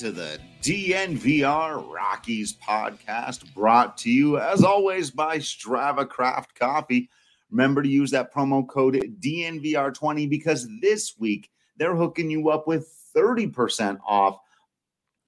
Into the DNVR Rockies podcast, brought to you as always by Strava Craft Coffee. Remember to use that promo code DNVR20 because this week they're hooking you up with 30% off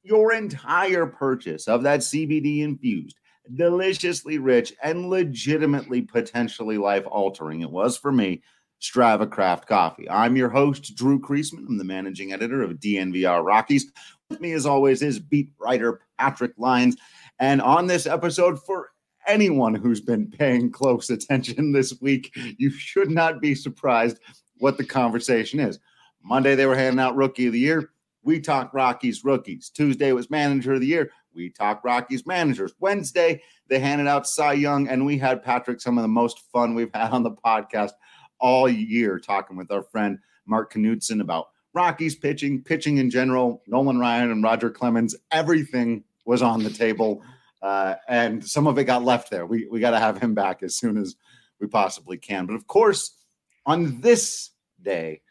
your entire purchase of that CBD infused, deliciously rich, and legitimately potentially life altering. It was for me. Strava Craft Coffee. I'm your host, Drew Creasman. I'm the managing editor of DNVR Rockies. Me, as always, is beat writer Patrick Lyons. And on this episode, for anyone who's been paying close attention this week, you should not be surprised what the conversation is. Monday, they were handing out Rookie of the Year. We talked Rockies rookies. Tuesday was Manager of the Year. We talked Rockies managers. Wednesday, they handed out Cy Young, and we had Patrick some of the most fun we've had on the podcast all year talking with our friend Mark Knudson about Rockies pitching, pitching in general, Nolan Ryan and Roger Clemens. Everything was on the table, uh, and some of it got left there. We we got to have him back as soon as we possibly can. But of course, on this day,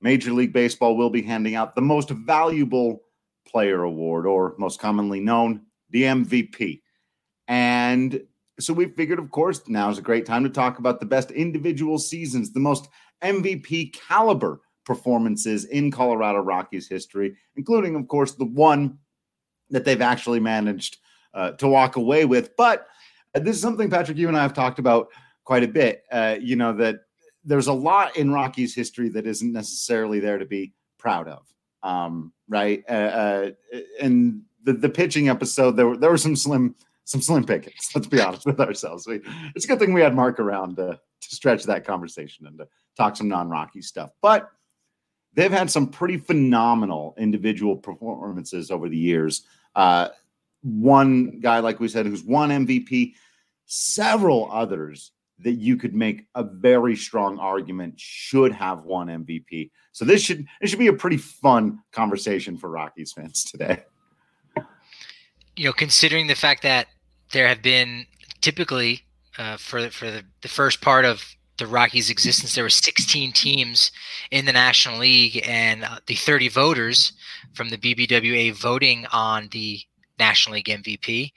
Major League Baseball will be handing out the most valuable player award, or most commonly known, the MVP. And so we figured, of course, now is a great time to talk about the best individual seasons, the most MVP caliber performances in Colorado Rockies history, including, of course, the one that they've actually managed uh, to walk away with. But uh, this is something, Patrick, you and I have talked about quite a bit. Uh, you know, that there's a lot in Rockies history that isn't necessarily there to be proud of. Um, right. Uh, uh, and the, the pitching episode, there were, there were some slim some slim pickings. Let's be honest with ourselves. We, it's a good thing we had Mark around to, to stretch that conversation and to talk some non-Rocky stuff. But they've had some pretty phenomenal individual performances over the years. Uh, one guy, like we said, who's won MVP, several others that you could make a very strong argument should have won MVP. So this should this should be a pretty fun conversation for Rockies fans today you know, considering the fact that there have been typically uh, for for the, the first part of the Rockies' existence, there were 16 teams in the National League, and uh, the 30 voters from the BBWA voting on the National League MVP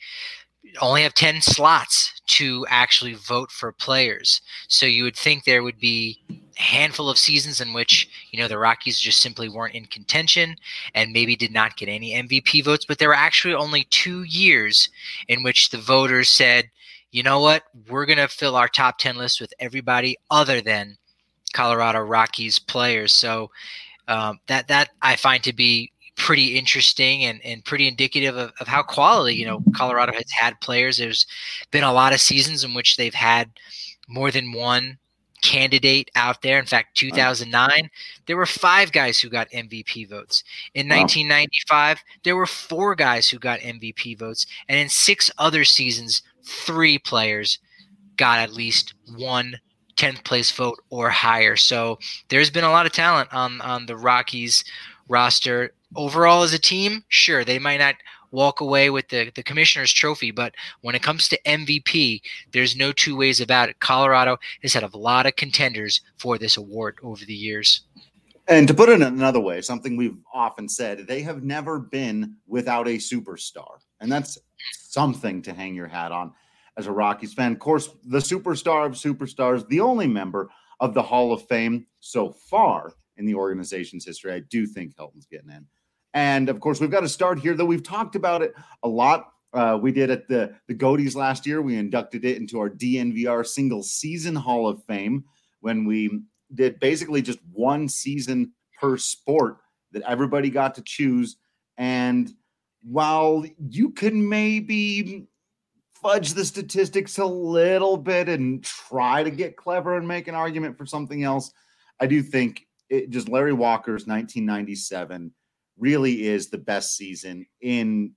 only have 10 slots to actually vote for players. So you would think there would be a handful of seasons in which, you know, the Rockies just simply weren't in contention and maybe did not get any MVP votes, but there were actually only 2 years in which the voters said, "You know what? We're going to fill our top 10 list with everybody other than Colorado Rockies players." So um, that that I find to be pretty interesting and, and pretty indicative of, of how quality, you know, Colorado has had players. There's been a lot of seasons in which they've had more than one candidate out there. In fact, 2009, there were five guys who got MVP votes. In 1995, there were four guys who got MVP votes. And in six other seasons, three players got at least one 10th place vote or higher. So there's been a lot of talent on, on the Rockies roster overall as a team, sure, they might not walk away with the, the commissioner's trophy, but when it comes to MVP, there's no two ways about it. Colorado has had a lot of contenders for this award over the years. And to put it another way, something we've often said, they have never been without a superstar. And that's something to hang your hat on as a Rockies fan. Of course, the superstar of superstars, the only member of the Hall of Fame so far in the organization's history. I do think Helton's getting in. And of course, we've got to start here, though we've talked about it a lot Uh, we did at the the Goaties last year. We inducted it into our DNVR single season Hall of Fame when we did basically just one season per sport that everybody got to choose. And while you can maybe fudge the statistics a little bit and try to get clever and make an argument for something else, I do think it just Larry Walker's 1997 really is the best season in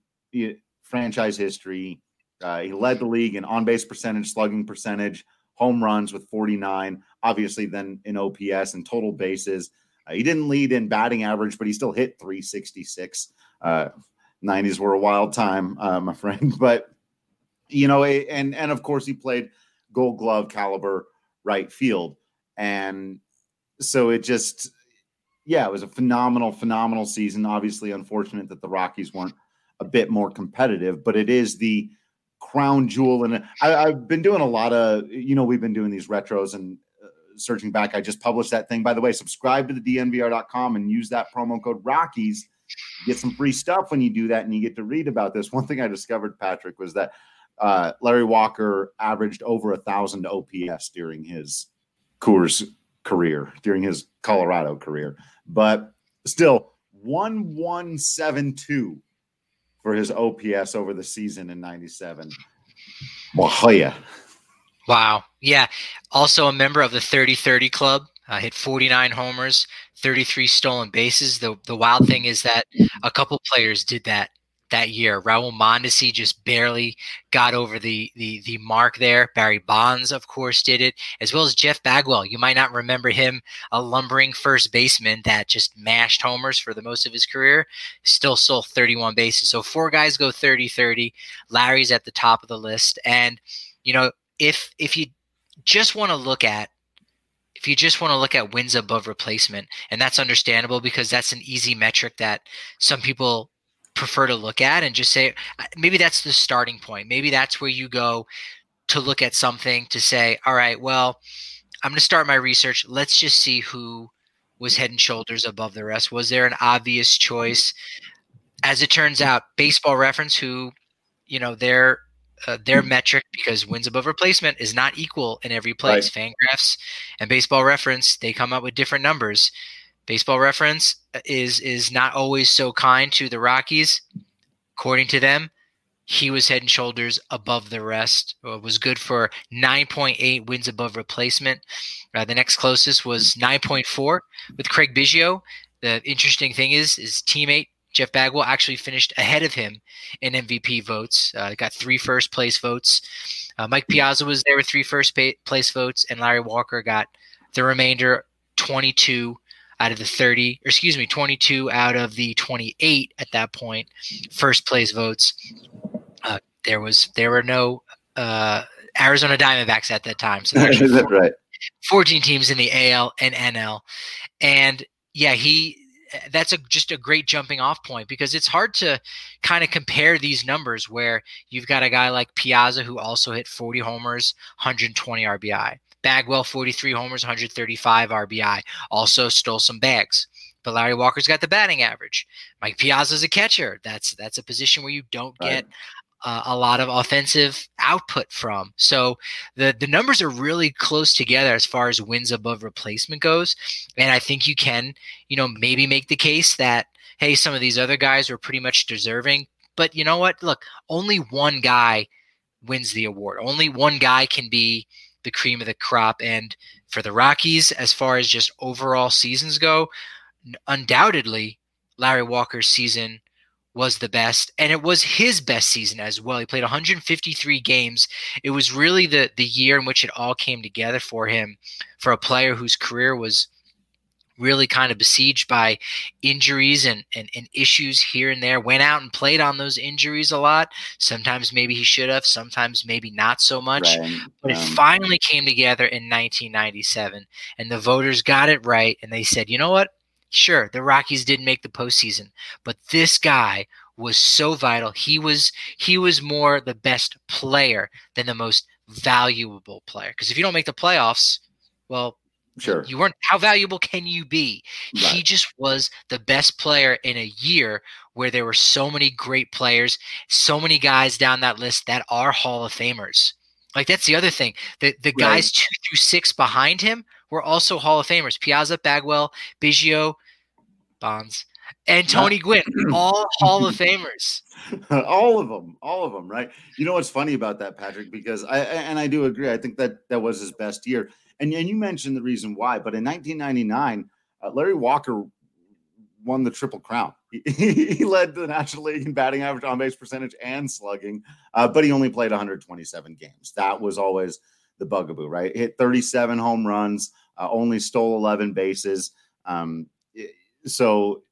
franchise history. Uh, he led the league in on base percentage, slugging percentage, home runs with 49, obviously, then in OPS and total bases. Uh, he didn't lead in batting average, but he still hit 366. Uh, 90s were a wild time, uh, my friend. But, you know, and, and of course, he played gold glove caliber right field. And so it just, yeah, it was a phenomenal, phenomenal season. Obviously, unfortunate that the Rockies weren't a bit more competitive, but it is the crown jewel. And I, have been doing a lot of, you know, we've been doing these retros and uh, searching back. I just published that thing. By the way, subscribe to the DNVR.com and use that promo code Rockies. Get some free stuff when you do that, and you get to read about this. One thing I discovered, Patrick, was that uh, Larry Walker averaged over a thousand OPS during his Coors career, during his Colorado career, but still one one seven two for his OPS over the season in 97. Wahoya. Wow. Yeah. Also a member of the 30 30 club, uh, hit 49 homers, 33 stolen bases. The, the wild thing is that a couple players did that that year. Raul Mondesi just barely got over the, the the mark there. Barry Bonds, of course, did it, as well as Jeff Bagwell. You might not remember him, a lumbering first baseman that just mashed homers for the most of his career, still stole 31 bases. So four guys go 30-30. Larry's at the top of the list. And, you know, if if you just want to look at if you just want to look at wins above replacement, and that's understandable because that's an easy metric that some people prefer to look at and just say maybe that's the starting point. Maybe that's where you go to look at something to say all right well i'm going to start my research. Let's just see who was head and shoulders above the rest was there an obvious choice? As it turns out baseball reference who you know their uh, their metric because wins above replacement is not equal in every place right. fangraphs and baseball reference they come up with different numbers Baseball Reference is is not always so kind to the Rockies. According to them, he was head and shoulders above the rest. Uh, was good for 9.8 wins above replacement. Uh, the next closest was 9.4 with Craig Biggio. The interesting thing is, his teammate Jeff Bagwell actually finished ahead of him in MVP votes. Uh, got three first place votes. Uh, Mike Piazza was there with three first place votes, and Larry Walker got the remainder 22 out of the 30, or excuse me, 22 out of the 28 at that point, first place votes. Uh, there was there were no uh, Arizona Diamondbacks at that time, so Is that right? 14 teams in the AL and NL, and yeah, he that's a just a great jumping off point because it's hard to kind of compare these numbers where you've got a guy like Piazza who also hit 40 homers, 120 RBI. Bagwell, 43 homers, 135 RBI. Also stole some bags. But Larry Walker's got the batting average. Mike Piazza's a catcher. That's that's a position where you don't right. get uh, a lot of offensive output from. So the the numbers are really close together as far as wins above replacement goes, and I think you can, you know, maybe make the case that hey, some of these other guys were pretty much deserving. But you know what? Look, only one guy wins the award. Only one guy can be the cream of the crop. And for the Rockies, as far as just overall seasons go, undoubtedly Larry Walker's season was the best and it was his best season as well. He played 153 games. It was really the the year in which it all came together for him for a player whose career was really kind of besieged by injuries and, and, and, issues here and there. Went out and played on those injuries a lot. Sometimes maybe he should have, sometimes maybe not so much. Right. But um, it finally came together in 1997, and the voters got it right. And they said, you know what? Sure, the Rockies didn't make the postseason, but this guy was so vital. He was he was more the best player than the most valuable player. Because if you don't make the playoffs, well, Sure. You weren't how valuable can you be? Right. He just was the best player in a year where there were so many great players, so many guys down that list that are Hall of Famers. Like that's the other thing. The the right. guys two through six behind him were also Hall of Famers. Piazza, Bagwell, Biggio, Bonds, and Tony Gwynn, all Hall of Famers. all of them, all of them, right? You know what's funny about that, Patrick? Because I and I do agree. I think that that was his best year. And and you mentioned the reason why, but in 1999, uh, Larry Walker won the triple crown. He, he, led the National League in batting average, on base percentage, and slugging, uh, but he only played 127 games. That was always the bugaboo, right? Hit 37 home runs, uh, only stole 11 bases. Um, so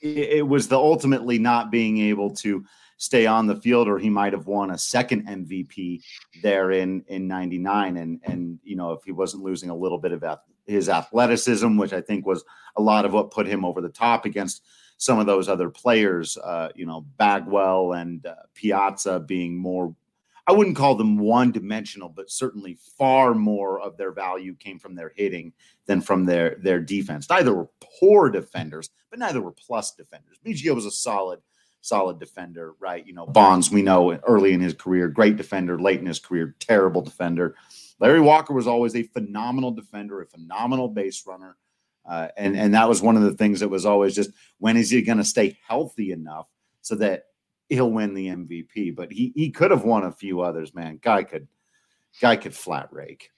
it, it was the ultimately not being able to stay on the field, or he might have won a second MVP there in in '99. And and you know if he wasn't losing a little bit of his athleticism, which I think was a lot of what put him over the top against some of those other players. Uh, you know Bagwell and uh, Piazza being more. I wouldn't call them one dimensional, but certainly far more of their value came from their hitting than from their their defense. Neither were poor defenders, but neither were plus defenders. Biggio was a solid solid defender, right? You know, Bonds, we know early in his career, great defender, late in his career, terrible defender. Larry Walker was always a phenomenal defender, a phenomenal base runner. Uh, and, and that was one of the things that was always just when is he going to stay healthy enough so that he'll win the MVP? But he, he could have won a few others, man. Guy could, guy could flat rake.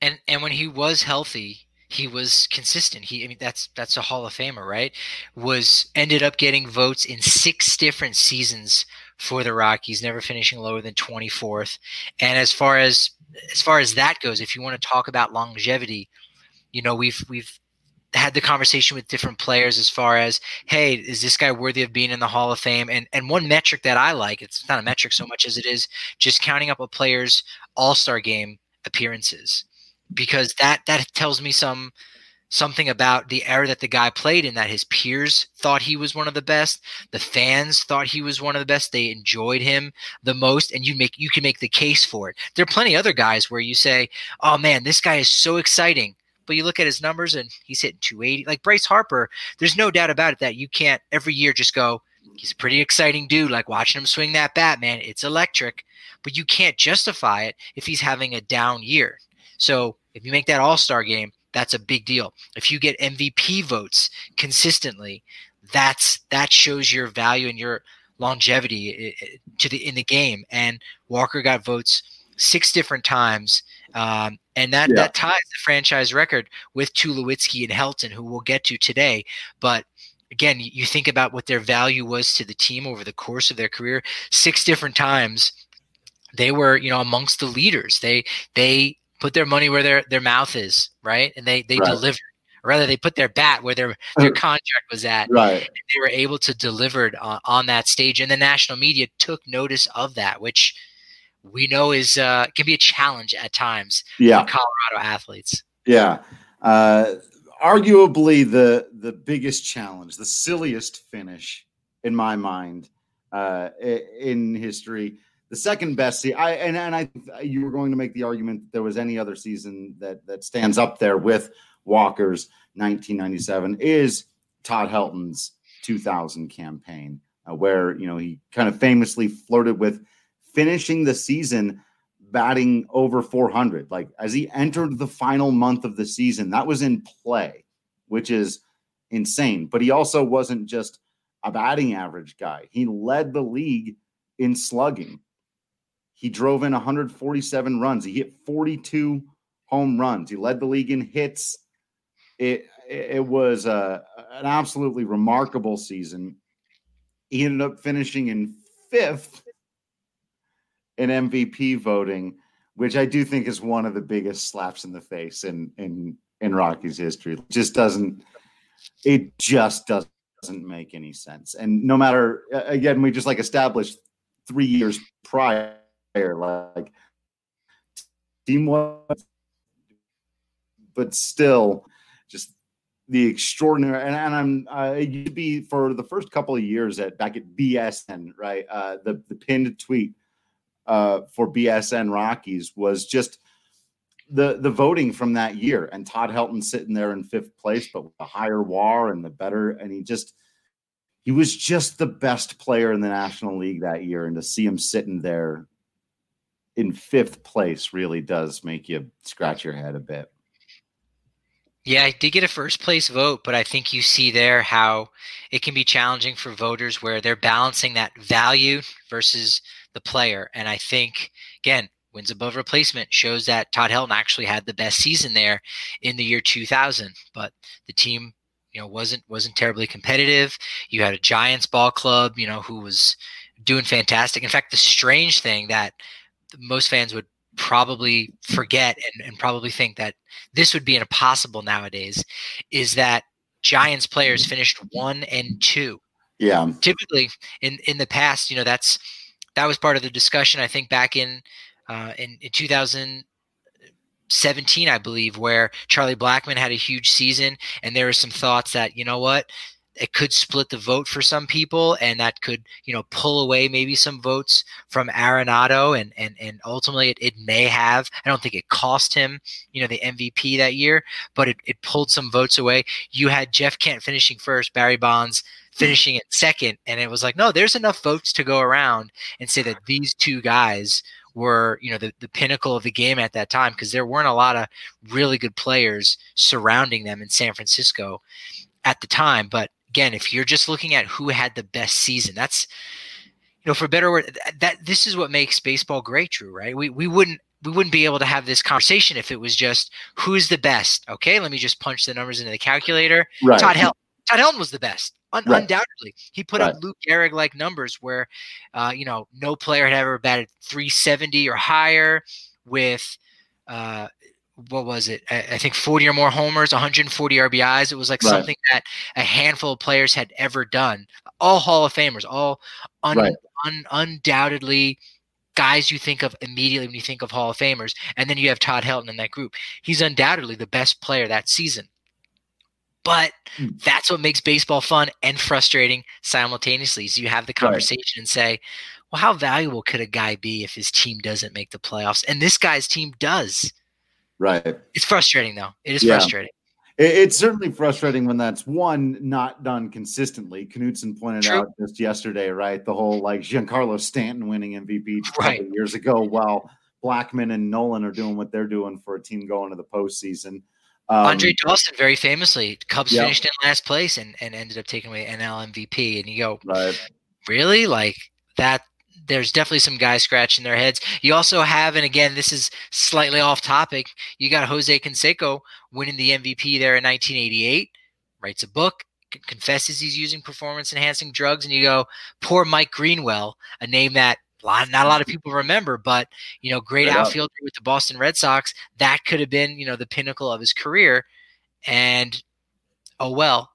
And, and when he was healthy, he was consistent. He, I mean, that's that's a Hall of Famer, right? Was ended up getting votes in six different seasons for the Rockies, never finishing lower than 24th. And as far as as far as that goes, if you want to talk about longevity, you know, we've we've had the conversation with different players as far as, hey, is this guy worthy of being in the Hall of Fame? And and one metric that I like, it's not a metric so much as it is just counting up a player's All Star game appearances. Because that that tells me some something about the era that the guy played in that his peers thought he was one of the best the fans thought he was one of the best they enjoyed him the most and you make you can make the case for it. There are plenty other guys where you say oh man this guy is so exciting but you look at his numbers and he's hitting 280 like bryce harper there's no doubt about it that you can't every year just go he's a pretty exciting dude like watching him swing that bat man it's electric but you can't justify it if he's having a down year so if you make that All Star game, that's a big deal. If you get MVP votes consistently, that's that shows your value and your longevity eh, eh, to the in the game. And Walker got votes six different times, um, and that yeah. that ties the franchise record with Tulowitzki and Helton, who we'll get to today. But again, you think about what their value was to the team over the course of their career. Six different times, they were you know amongst the leaders. They they put their money where their, their mouth is, right? And they they right. delivered. Or rather, they put their bat where their their contract was at. Right. they were able to deliver on, on that stage, and the national media took notice of that, which we know is uh, can be a challenge at times. Yeah. Colorado athletes. Yeah. Uh, arguably the the biggest challenge, the silliest finish in my mind uh, in history the second best season. I and, and I you were going to make the argument that there was any other season that that stands up there with Walker's 1997 is Todd Helton's 2000 campaign, uh, where you know he kind of famously flirted with finishing the season batting over 400. Like as he entered the final month of the season, that was in play, which is insane. But he also wasn't just a batting average guy. He led the league in slugging. He drove in 147 runs. He hit 42 home runs. He led the league in hits. It it was a, an absolutely remarkable season. He ended up finishing in fifth in MVP voting, which I do think is one of the biggest slaps in the face in in in Rocky's history. It just doesn't it just doesn't make any sense. And no matter again, we just like established three years prior like team was, but still, just the extraordinary. And, and I'm uh, it used to be for the first couple of years at back at BSN, right? Uh, the the pinned tweet uh, for BSN Rockies was just the the voting from that year, and Todd Helton sitting there in fifth place, but with a higher WAR and the better, and he just he was just the best player in the National League that year, and to see him sitting there in fifth place really does make you scratch your head a bit. Yeah, I did get a first place vote, but I think you see there how it can be challenging for voters where they're balancing that value versus the player. And I think, again, wins above replacement shows that Todd Helton actually had the best season there in the year 2000. But the team, you know, wasn't wasn't terribly competitive. You had a Giants ball club, you know, who was doing fantastic. In fact, the strange thing that most fans would probably forget and, and probably think that this would be impossible nowadays is that Giants players finished one and two. Yeah. Typically in in the past, you know, that's that was part of the discussion I think back in uh, in, in 2017, I believe, where Charlie Blackmon had a huge season, and there were some thoughts that you know what it could split the vote for some people and that could you know pull away maybe some votes from Arenado and and and ultimately it, it may have I don't think it cost him you know the MVP that year but it, it pulled some votes away. You had Jeff Kent finishing first Barry Bonds finishing it second and it was like no there's enough votes to go around and say that these two guys were you know the, the pinnacle of the game at that time because there weren't a lot of really good players surrounding them in San Francisco at the time. But again, if you're just looking at who had the best season, that's you know for better word that, this is what makes baseball great, Drew. Right? We we wouldn't we wouldn't be able to have this conversation if it was just who's the best. Okay, let me just punch the numbers into the calculator. Right. Todd Helton. Todd Helton was the best. Un- right. Undoubtedly, he put right. up Lou Gehrig like numbers where, uh, you know, no player had ever batted 370 or higher with, uh, what was it? I, I, think 40 or more homers, 140 RBIs. It was like right. something that a handful of players had ever done. All Hall of Famers, all un- un- undoubtedly guys you think of immediately when you think of Hall of Famers. And then you have Todd Helton in that group. He's undoubtedly the best player that season. But hmm. that's what makes baseball fun and frustrating simultaneously. Is you have the conversation right. and say, well, how valuable could a guy be if his team doesn't make the playoffs? And this guy's team does. Right. It's frustrating though. It is yeah. frustrating. It's certainly frustrating when that's one not done consistently. Knudson pointed True. out just yesterday, right? The whole like Giancarlo Stanton winning MVP right. years ago, while Blackmon and Nolan are doing what they're doing for a team going to the postseason. Um, Andre Dawson, very famously, Cubs yep. finished in last place and, and ended up taking away NL MVP. And you go, right. really? Like that? There's definitely some guys scratching their heads. You also have, and again, this is slightly off topic. You got Jose Canseco winning the MVP there in 1988. Writes a book, confesses he's using performance enhancing drugs, and you go, poor Mike Greenwell, a name that lot, not a lot of people remember, but you know, great outfielder with the Boston Red Sox. That could have been, you know, the pinnacle of his career. And oh well.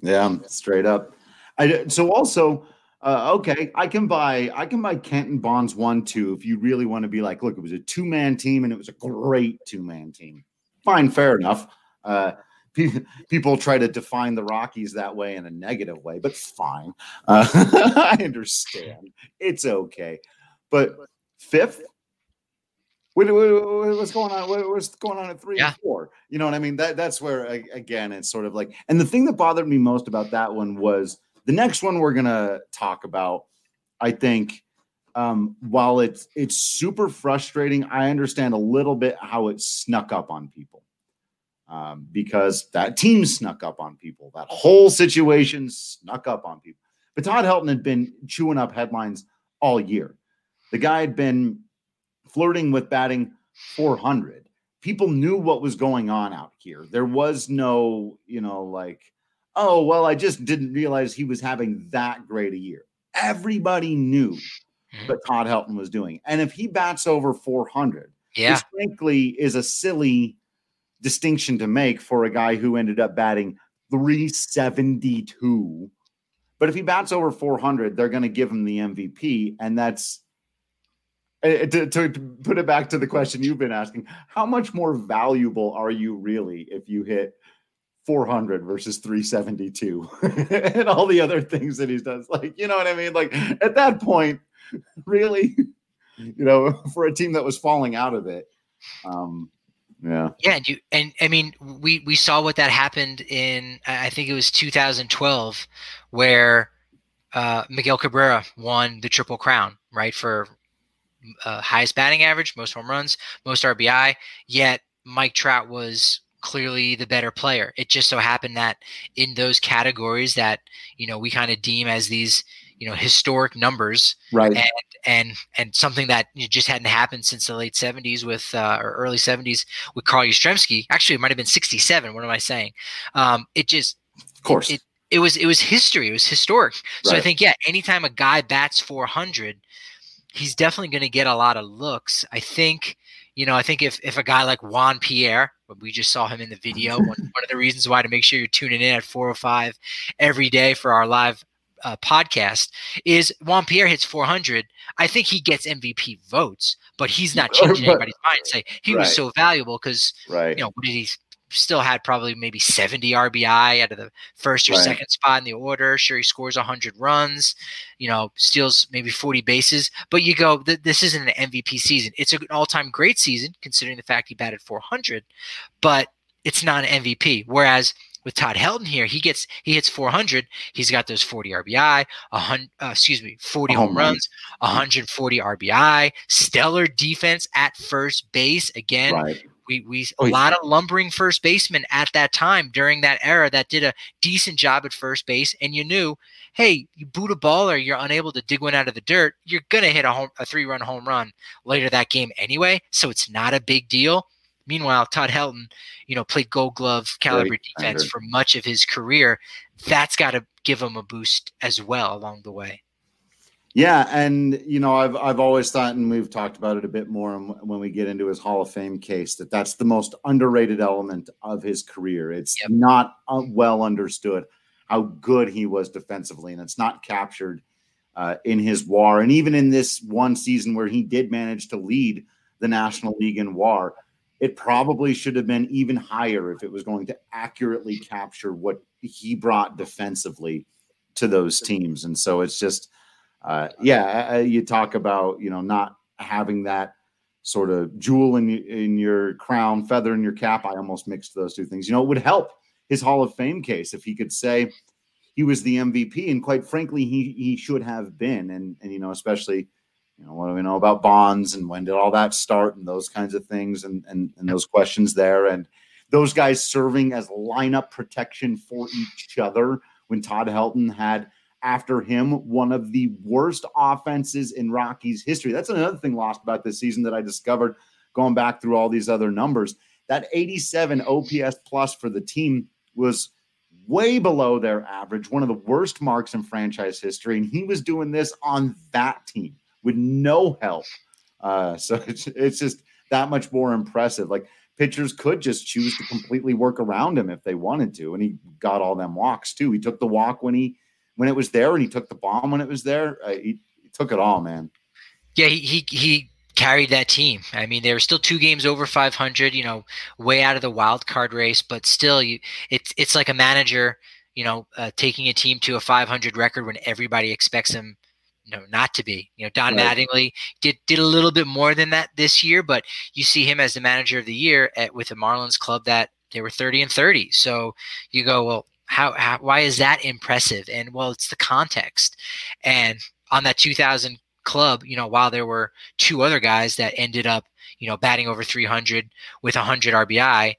Yeah, straight up. I so also uh, okay, I can buy I can buy Kenton Bonds one two if you really want to be like, look, it was a two man team and it was a great two man team. Fine, fair enough. Uh, people try to define the Rockies that way in a negative way, but fine. Uh, I understand. It's okay. But fifth, what, what's going on? what's going on at three yeah. and four? You know what I mean? That that's where again it's sort of like. And the thing that bothered me most about that one was the next one we're gonna talk about. I think um, while it's it's super frustrating, I understand a little bit how it snuck up on people um, because that team snuck up on people. That whole situation snuck up on people. But Todd Helton had been chewing up headlines all year. The guy had been flirting with batting 400. People knew what was going on out here. There was no, you know, like, oh, well, I just didn't realize he was having that great a year. Everybody knew mm-hmm. what Todd Helton was doing. And if he bats over 400, yeah. which frankly is a silly distinction to make for a guy who ended up batting 372. But if he bats over 400, they're going to give him the MVP. And that's Eh, to, to, put it back to the question you've been asking, how much more valuable are you really if you hit 400 versus 372 and all the other things that he does? Like, you know what I mean? Like at that point, really, you know, for a team that was falling out of it, um, Yeah. Yeah, and you and I mean we we saw what that happened in I think it was 2012 where uh, Miguel Cabrera won the Triple Crown, right? For uh, highest batting average, most home runs, most RBI. Yet Mike Trout was clearly the better player. It just so happened that in those categories that you know we kind of deem as these you know historic numbers, right? And and and something that just hadn't happened since the late 70s with uh, or early 70s with Carl Yastrzemski. Actually, it might have been 67. What am I saying? Um, it just of course. It, it, it was it was history. It was historic. So right. I think yeah, anytime a guy bats 400, he's definitely going to get a lot of looks. I think you know, I think if if a guy like Juan Pierre, we just saw him in the video, one, one of the reasons why to make sure you're tuning in at 405 every day for our live uh, podcast is Juan Pierre hits 400. I think he gets MVP votes, but he's not changing anybody's mind. Say he right. was so valuable because, right. you know, what did he still had probably maybe 70 RBI out of the first or right. second spot in the order. Sure, he scores 100 runs, you know, steals maybe 40 bases. But you go, this isn't an MVP season. It's an all time great season, considering the fact he batted 400, but it's not an MVP. Whereas with Todd Helton here, he gets he hits 400. He's got those 40 RBI, hundred, uh, excuse me, 40 oh, home man. runs, 140 RBI, stellar defense at first base. Again, right. We we oh, a lot of lumbering first basemen at that time during that era that did a decent job at first base, and you knew, hey, you boot a ball or you're unable to dig one out of the dirt, you're gonna hit a home a three run home run later that game anyway, so it's not a big deal. Meanwhile, Todd Helton, you know, played Gold Glove caliber Great defense for much of his career. That's got to give him a boost as well along the way. Yeah, and you know, I've I've always thought, and we've talked about it a bit more when we get into his Hall of Fame case, that that's the most underrated element of his career. It's yep. not uh, well understood how good he was defensively, and it's not captured uh, in his WAR, and even in this one season where he did manage to lead the National League in WAR, it probably should have been even higher if it was going to accurately capture what he brought defensively to those teams, and so it's just uh, yeah, you talk about you know not having that sort of jewel in in your crown, feather in your cap. I almost mixed those two things. You know, it would help his Hall of Fame case if he could say he was the MVP, and quite frankly, he he should have been. And and you know, especially you know what do we know about bonds and when did all that start and those kinds of things and and, and those questions there and those guys serving as lineup protection for each other when Todd Helton had after him, one of the worst offenses in Rockies history. That's another thing lost about this season that I discovered going back through all these other numbers. That 87 OPS plus for the team was way below their average, one of the worst marks in franchise history. And he was doing this on that team with no help. Uh, so it's, it's just that much more impressive. Like pitchers could just choose to completely work around him if they wanted to. And he got all them walks too. He took the walk when he when it was there, and he took the bomb when it was there. Uh, he, he, took it all, man. Yeah, he, he he carried that team. I mean, they were still two games over 500. You know, way out of the wild card race, but still, you it's it's like a manager, you know, uh, taking a team to a 500 record when everybody expects them. Know, not to be. You know, Don right. Mattingly did did a little bit more than that this year, but you see him as the manager of the year at with the Marlins club that they were 30 and 30. So you go, well, how, how why is that impressive? And well, it's the context. And on that 2000 club, you know, while there were two other guys that ended up, you know, batting over 300 with 100 RBI,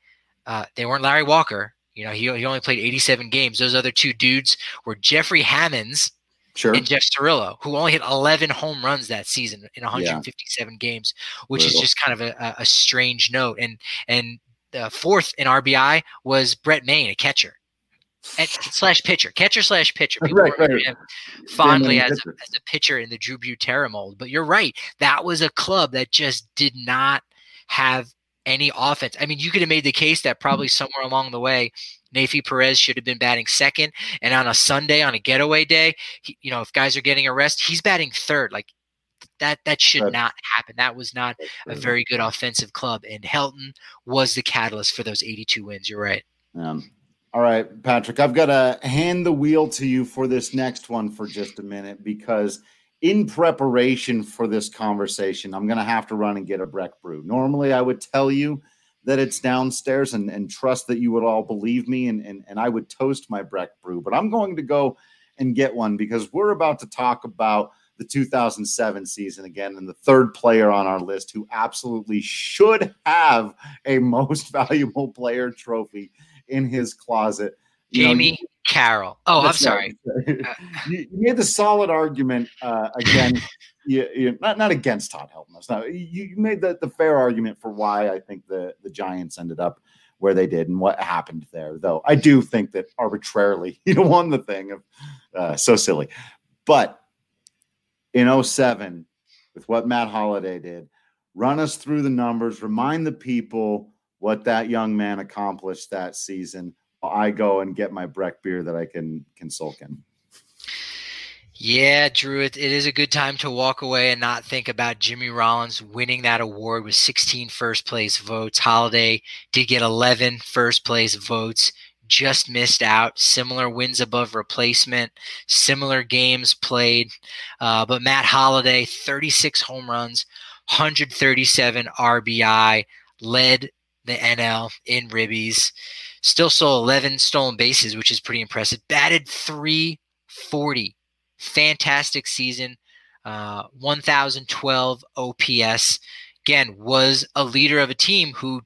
uh, they weren't Larry Walker. You know, he, he only played 87 games. Those other two dudes were Jeffrey Hammonds sure. and Jeff Cirillo, who only hit 11 home runs that season in 157 yeah. games, which Little. is just kind of a, a strange note. And and the fourth in RBI was Brent Mayne, a catcher slash pitcher, catcher slash pitcher. People right, right. him fondly as a, as a pitcher in the Drew Butera mold. But you're right. That was a club that just did not have any offense. I mean, you could have made the case that probably somewhere along the way, Neifi Perez should have been batting second. And on a Sunday, on a getaway day, he, you know, if guys are getting a rest, he's batting third. Like that, that should right. not happen. That was not a very good offensive club. And Helton was the catalyst for those 82 wins. You're right. Um, all right, Patrick, I've got to hand the wheel to you for this next one for just a minute because in preparation for this conversation, I'm going to have to run and get a Breck brew. Normally, I would tell you that it's downstairs and, and trust that you would all believe me and, and, and I would toast my Breck brew. But I'm going to go and get one because we're about to talk about the 2007 season again and the third player on our list who absolutely should have a most valuable player trophy in his closet. Jamie you know, Carroll. Oh, I'm sorry. you, you, made the solid argument uh, again. You, you, not not against Todd Helton. No, you, you made the, the fair argument for why I think the the Giants ended up where they did and what happened there. Though I do think that arbitrarily you won the thing of uh, so silly. But in 07, with what Matt Holliday did, run us through the numbers, remind the people what that young man accomplished that season. I go and get my Breck beer that I can can sulk in. Yeah, Drew, it, it is a good time to walk away and not think about Jimmy Rollins winning that award with 16 first place votes. Holliday did get 11 first place votes, just missed out. Similar wins above replacement, similar games played. Uh, but Matt Holliday, 36 home runs, 137 RBI, led the NL in ribbies. Still saw 11 stolen bases, which is pretty impressive. Batted 340 fantastic season, uh, 1,012 OPS. Again, was a leader of a team who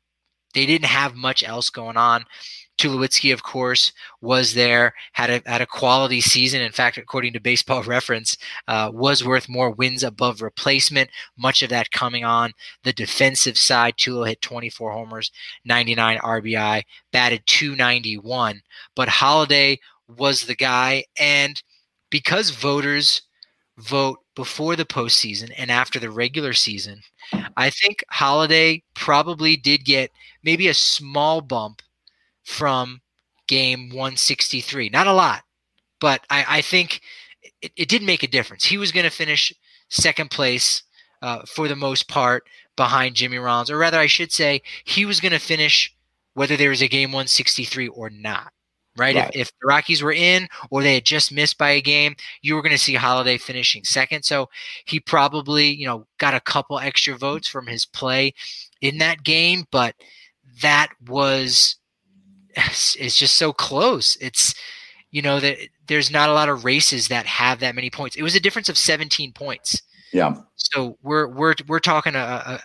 they didn't have much else going on. Tulowitzki, of course, was there, had a had a quality season. In fact, according to Baseball Reference, uh, was worth more wins above replacement. Much of that coming on the defensive side. Tulo hit 24 homers, 99 RBI, batted 291. But Holliday was the guy, and because voters vote before the postseason and after the regular season, I think Holliday probably did get maybe a small bump from game 163. Not a lot, but I, I think it, it, did make a difference. He was going to finish second place uh, for the most part behind Jimmy Rollins, or rather, I should say, he was going to finish whether there was a game 163 or not right? right. If, if, the Rockies were in or they had just missed by a game, you were going to see Holliday finishing second. So he probably, you know, got a couple extra votes from his play in that game, but that was it's just so close. It's you know that there's not a lot of races that have that many points. It was a difference of 17 points. Yeah. So we're we're we're talking a, a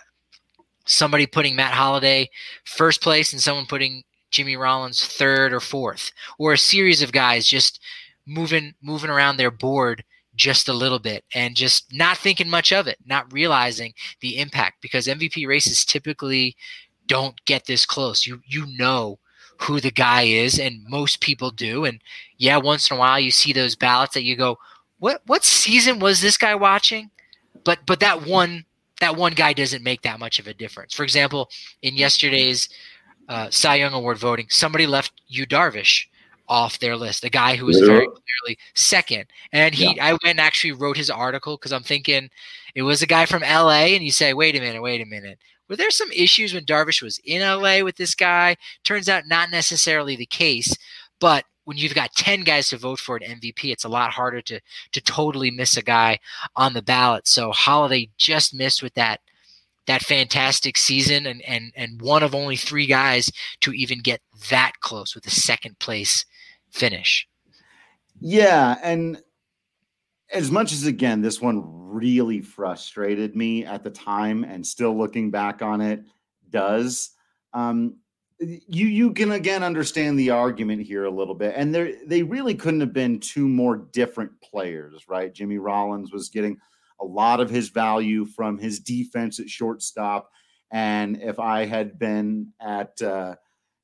somebody putting Matt Holliday first place and someone putting Jimmy Rollins third or fourth, or a series of guys just moving moving around their board just a little bit and just not thinking much of it, not realizing the impact because MVP races typically don't get this close. You you know who the guy is and most people do and yeah, once in a while you see those ballots that you go, "What what season was this guy watching?" But but that one that one guy doesn't make that much of a difference. For example, in yesterday's uh, Cy Young Award voting, somebody left Yu Darvish off their list, a guy who was very clearly second. And he, yeah. I went and actually wrote his article because I'm thinking it was a guy from LA, and you say, wait a minute, wait a minute. Were there some issues when Darvish was in LA with this guy? Turns out not necessarily the case, but when you've got 10 guys to vote for an MVP, it's a lot harder to to totally miss a guy on the ballot. So Holliday just missed with that that fantastic season and and and one of only three guys to even get that close with a second place finish. Yeah, and as much as again this one really frustrated me at the time and still looking back on it does um you you can again understand the argument here a little bit and there they really couldn't have been two more different players right jimmy rollins was getting a lot of his value from his defense at shortstop. And if I had been at, uh,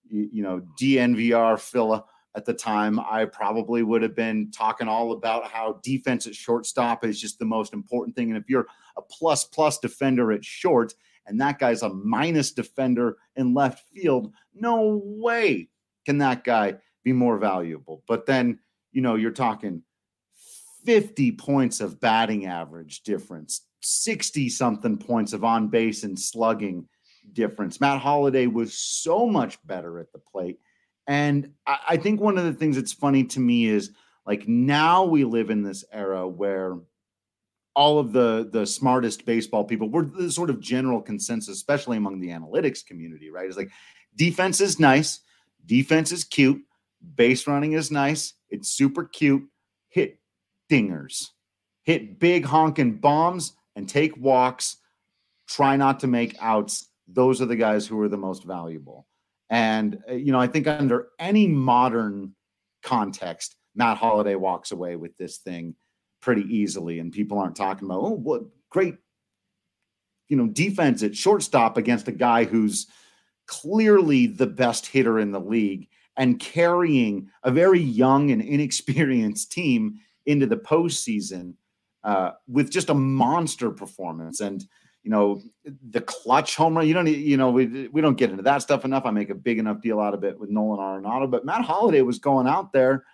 you, know, DNVR Phila at the time, I probably would have been talking all about how defense at shortstop is just the most important thing. And if you're a plus plus defender at short, and that guy's a minus defender in left field, no way can that guy be more valuable. But then, you know, you're talking 50 points of batting average difference, 60 something points of on base and slugging difference. Matt Holliday was so much better at the plate. And I, I, think one of the things that's funny to me is like now we live in this era where all of the the smartest baseball people were the sort of general consensus, especially among the analytics community, right? It's like defense is nice, defense is cute, base running is nice, it's super cute. Hit dingers, hit big honking bombs, and take walks. Try not to make outs. Those are the guys who are the most valuable. And uh, you know, I think under any modern context, Matt Holliday walks away with this thing pretty easily, and people aren't talking about, oh, what great, you know, defense at shortstop against a guy who's clearly the best hitter in the league and carrying a very young and inexperienced team into the postseason uh, with just a monster performance. And you know the clutch home run. You don't, you know, we we don't get into that stuff enough. I make a big enough deal out of it with Nolan Arenado, but Matt Holliday was going out there,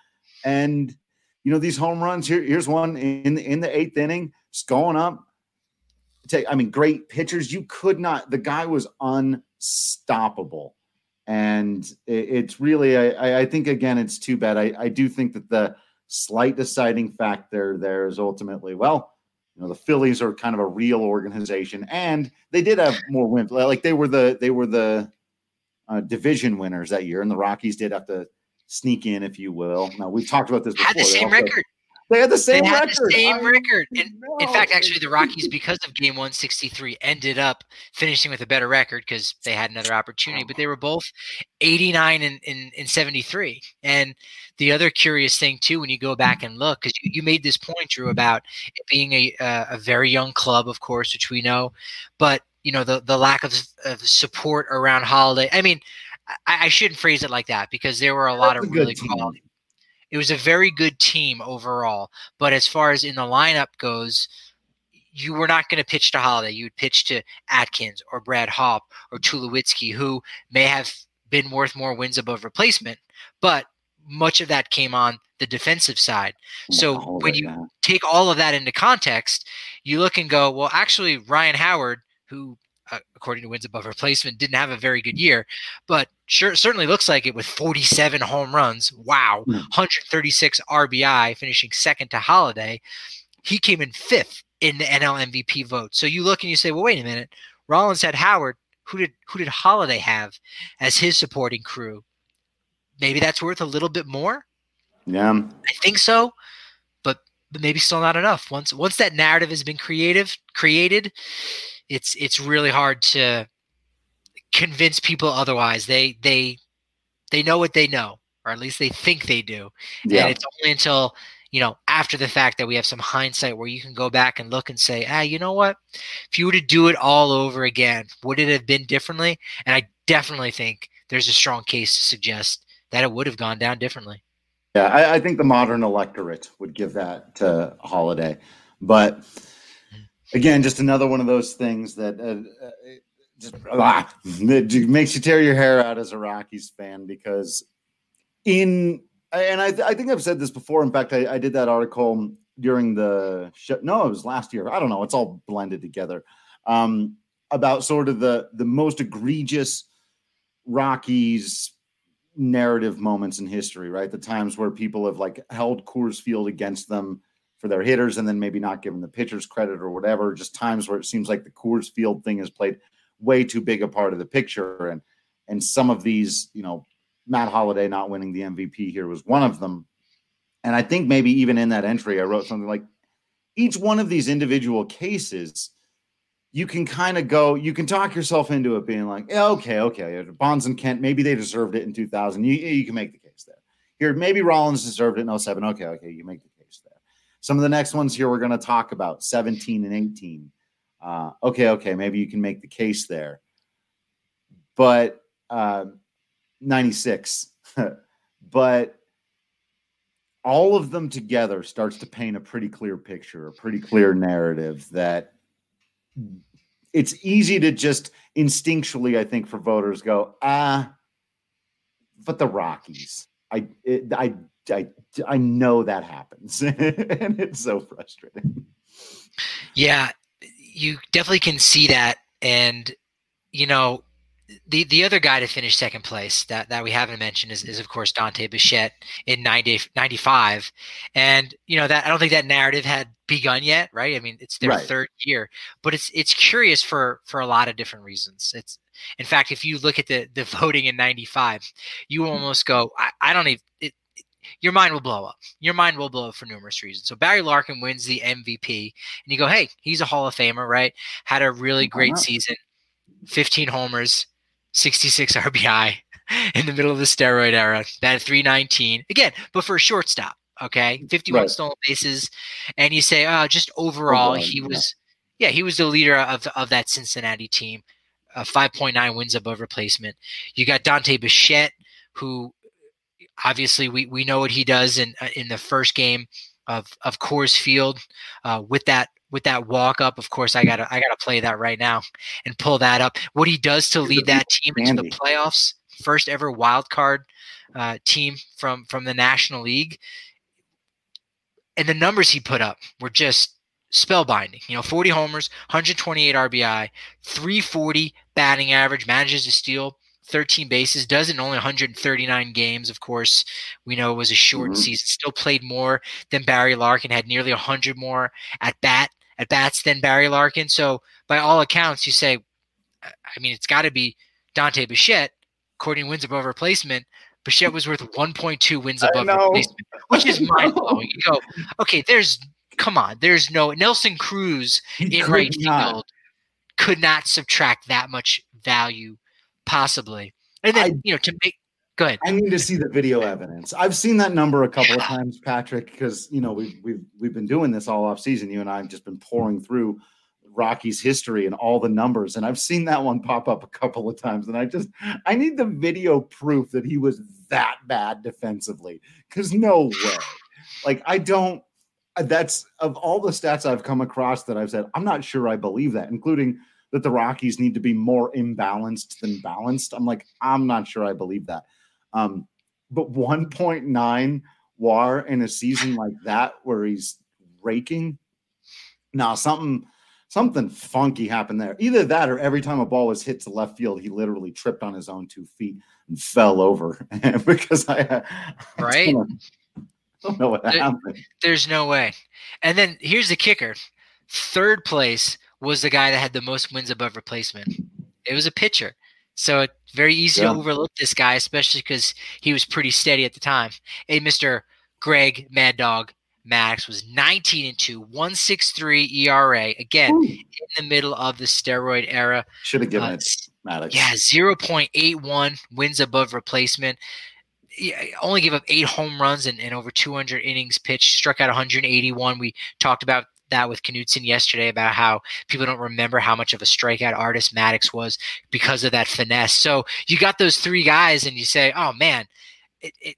and you know these home runs. Here, here's one in in the eighth inning, just going up. Take, I mean, great pitchers. You could not. The guy was unstoppable, and it, it's really. I, I think again, it's too bad. I, I do think that the slight deciding factor there is ultimately well. You know, the Phillies are kind of a real organization, and they did have more wins. Like they were the they were the uh, division winners that year, and the Rockies did have to sneak in, if you will. Now we've talked about this before. Had the same also, record. They had the same they had record. The same record. In, in fact, actually, the Rockies, because of Game One Sixty Three, ended up finishing with a better record because they had another opportunity. But they were both eighty nine and in, in seventy three. And the other curious thing too, when you go back and look, because you, you made this point, Drew, about it being a a very young club, of course, which we know, but you know the the lack of, of support around Holliday. I mean. I, I shouldn't phrase it like that because there were a lot of really quality. It was a very good team overall, but as far as in the lineup goes, you were not going to pitch to Holliday. You would pitch to Atkins or Brad Hawpe or Tulowitzki, who may have been worth more wins above replacement, but much of that came on the defensive side. So when you take all of that into context, you look and go, well, actually, Ryan Howard, who Uh, according to wins above replacement, didn't have a very good year, but sure certainly looks like it with 47 home runs. Wow, hmm. 136 RBI, finishing second to Holliday. He came in fifth in the NL MVP vote. So you look and you say, well, wait a minute. Rollins had Howard. Who did who did Holliday have as his supporting crew? Maybe that's worth a little bit more. Yeah, I think so, but but maybe still not enough. Once once that narrative has been creative created, it's it's really hard to convince people otherwise. They they they know what they know, or at least they think they do. Yeah. And it's only until you know after the fact that we have some hindsight where you can go back and look and say, ah, you know what? If you were to do it all over again, would it have been differently? And I definitely think there's a strong case to suggest that it would have gone down differently. Yeah, I, I think the modern electorate would give that to Holliday, but again, just another one of those things that uh, uh just ah, makes you tear your hair out as a Rockies fan because in and I, I think I've said this before. In fact, I, I did that article during the show. No, it was last year. I don't know. It's all blended together. Um, about sort of the the most egregious Rockies narrative moments in history, right? The times where people have like held Coors Field against them for their hitters and then maybe not giving the pitchers credit or whatever. Just times where it seems like the Coors Field thing has played way too big a part of the picture. And and some of these, you know, Matt Holliday not winning the MVP here was one of them. And I think maybe even in that entry, I wrote something like each one of these individual cases, you can kind of go, you can talk yourself into it being like, yeah, okay, okay, Bonds and Kent, maybe they deserved it in 2000. You, you can make the case there. Here, maybe Rollins deserved it in 07. Okay, okay, you make the some of the next ones here we're going to talk about 17 and 18. Uh, okay, okay, maybe you can make the case there. But uh, 96. but all of them together starts to paint a pretty clear picture, a pretty clear narrative that it's easy to just instinctually, I think, for voters go, ah, but the Rockies. I it, I I I know that happens, and it's so frustrating. Yeah, you definitely can see that, and you know, the the other guy to finish second place that that we haven't mentioned is, is of course Dante Bichette in 90, 95. and you know that I don't think that narrative had begun yet, right? I mean, it's their right. third year, but it's it's curious for for a lot of different reasons. It's in fact, if you look at the the voting in 95, you mm-hmm. almost go, I, I don't even. Your mind will blow up. Your mind will blow up for numerous reasons. So Barry Larkin wins the MVP, and you go, "Hey, he's a Hall of Famer, right? Had a really great season, 15 homers, 66 RBI in the middle of the steroid era. That 319 again, but for a shortstop. Okay, 51 right. stolen bases, and you say, oh, just overall, he was, yeah, he was the leader of of that Cincinnati team. Uh, 5.9 wins above replacement. You got Dante Bichette, who obviously we, we know what he does in uh, in the first game of of Coors Field uh, with that with that walk up. Of course, I gotta I gotta play that right now and pull that up. What he does to lead that team into the playoffs, first ever wild card uh, team from from the National League, and the numbers he put up were just spellbinding. You know, 40 homers, 128 RBI, 340 batting average, manages to steal 13 bases, does it in only 139 games. Of course, we know it was a short mm-hmm. season. Still played more than Barry Larkin, had nearly 100 more at bat at bats than Barry Larkin. So by all accounts, you say, I mean, it's got to be Dante Bichette, according to wins above replacement. Bichette was worth 1.2 wins above replacement, which is mind blowing. You go, okay, there's come on, there's no Nelson Cruz he in right not. field could not subtract that much value possibly. And then I, you know to make Go ahead. I need to see the video evidence. I've seen that number a couple of times, Patrick, because you know we've we've we've been doing this all off season. You and I have just been pouring through Rocky's history and all the numbers, and I've seen that one pop up a couple of times. And I just I need the video proof that he was that bad defensively. Because no way, like I don't. That's of all the stats I've come across that I've said I'm not sure I believe that, including that the Rockies need to be more imbalanced than balanced. I'm like I'm not sure I believe that. Um, but 1.9 WAR in a season like that, where he's raking, now something something funky happened there. Either that, or every time a ball was hit to left field, he literally tripped on his own two feet and fell over because I right. I don't, know, I don't know what there, happened. There's no way. And then here's the kicker: third place was the guy that had the most wins above replacement. It was a pitcher. So it's very easy yeah. to overlook this guy, especially because he was pretty steady at the time. Hey, Mr. Greg Mad Dog Maddux was 19 and 2, 163 ERA. Again, Ooh. in the middle of the steroid era. Should have given uh, it Maddux. Yeah, 0.81 wins above replacement. He only gave up eight home runs and, and over 200 innings pitched, struck out 181. We talked about that with Knudson yesterday about how people don't remember how much of a strikeout artist Maddux was because of that finesse. So you got those three guys, and you say, "Oh man, it, it,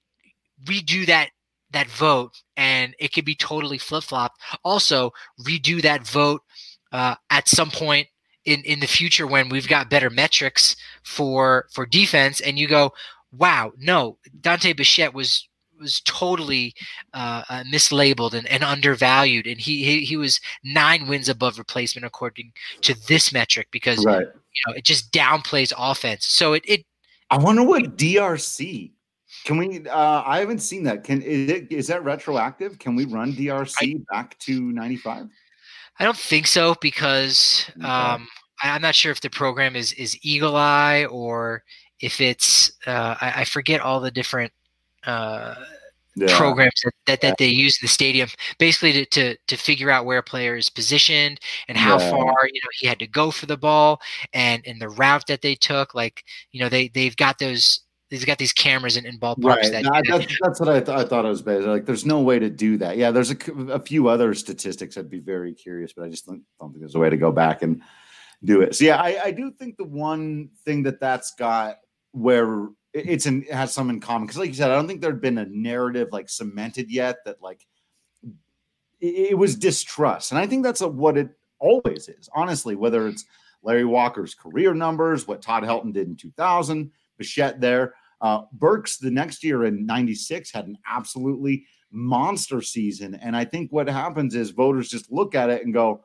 redo that that vote, and it could be totally flip flop." Also, redo that vote uh, at some point in in the future when we've got better metrics for for defense, and you go, "Wow, no, Dante Bichette was was totally uh, uh, mislabeled and, and, undervalued, and he, he, he was nine wins above replacement according to this metric because right. you know it just downplays offense. So it, it I wonder what DRC. Can we? Uh, I haven't seen that. Can is it is that retroactive? Can we run DRC I, back to ninety five? I don't think so because um, I, am not sure if the program is is Eagle Eye or if it's uh, I, I forget all the different uh, yeah. programs that, that, that, they use in the stadium, basically to, to, to figure out where a player is positioned and how yeah. far you know he had to go for the ball and and the route that they took. Like you know they they've got those they've got these cameras in, in ballparks. Right. That, no, that's, that's what I, th- I thought it was based. Like, there's no way to do that. Yeah, there's a, a few other statistics I'd be very curious, but I just don't, don't think there's a way to go back and do it. So yeah, I, I do think the one thing that that's got where it's in it has some in common because like you said i don't think there'd been a narrative like cemented yet that like it, it was distrust and i think that's a, what it always is honestly whether it's larry walker's career numbers what todd helton did in 2000 bichette there uh, burks the next year in 96 had an absolutely monster season and i think what happens is voters just look at it and go